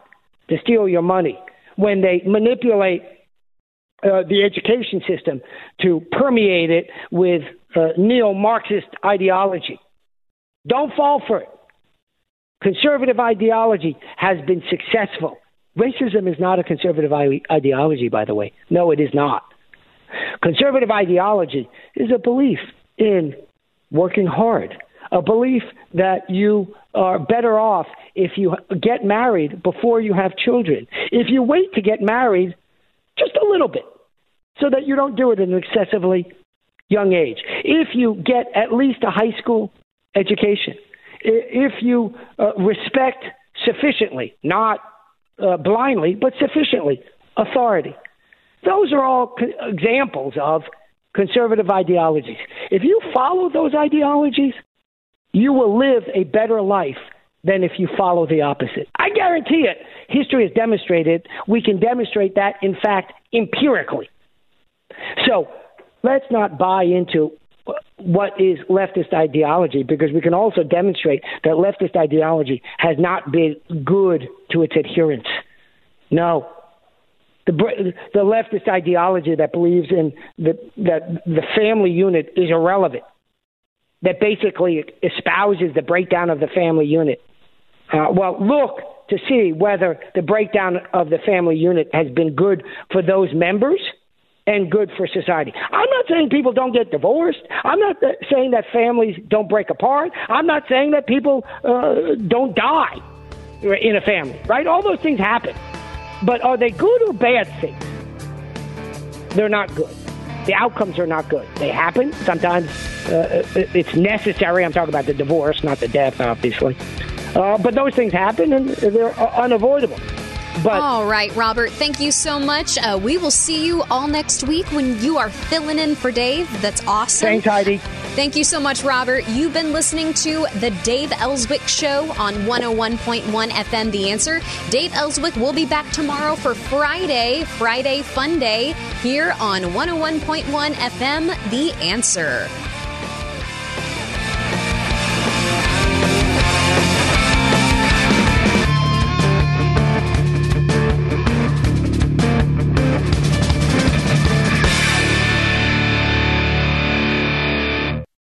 to steal your money, when they manipulate uh, the education system to permeate it with uh, neo Marxist ideology. Don't fall for it. Conservative ideology has been successful. Racism is not a conservative ideology, by the way. No, it is not. Conservative ideology is a belief in working hard, a belief that you are better off if you get married before you have children. If you wait to get married just a little bit so that you don't do it at an excessively young age. If you get at least a high school education, if you uh, respect sufficiently, not uh, blindly, but sufficiently, authority. Those are all co- examples of conservative ideologies. If you follow those ideologies, you will live a better life than if you follow the opposite. I guarantee it. History has demonstrated we can demonstrate that, in fact, empirically. So let's not buy into what is leftist ideology because we can also demonstrate that leftist ideology has not been good to its adherents. No. The, the leftist ideology that believes in the, that the family unit is irrelevant, that basically espouses the breakdown of the family unit. Uh, well, look to see whether the breakdown of the family unit has been good for those members – and good for society. I'm not saying people don't get divorced. I'm not saying that families don't break apart. I'm not saying that people uh, don't die in a family, right? All those things happen. But are they good or bad things? They're not good. The outcomes are not good. They happen. Sometimes uh, it's necessary. I'm talking about the divorce, not the death, obviously. Uh, but those things happen and they're unavoidable. But all right, Robert, thank you so much. Uh, we will see you all next week when you are filling in for Dave. That's awesome. Thanks, Heidi. Thank you so much, Robert. You've been listening to the Dave Elswick Show on 101.1 FM The Answer. Dave Elswick will be back tomorrow for Friday, Friday Fun Day, here on 101.1 FM The Answer.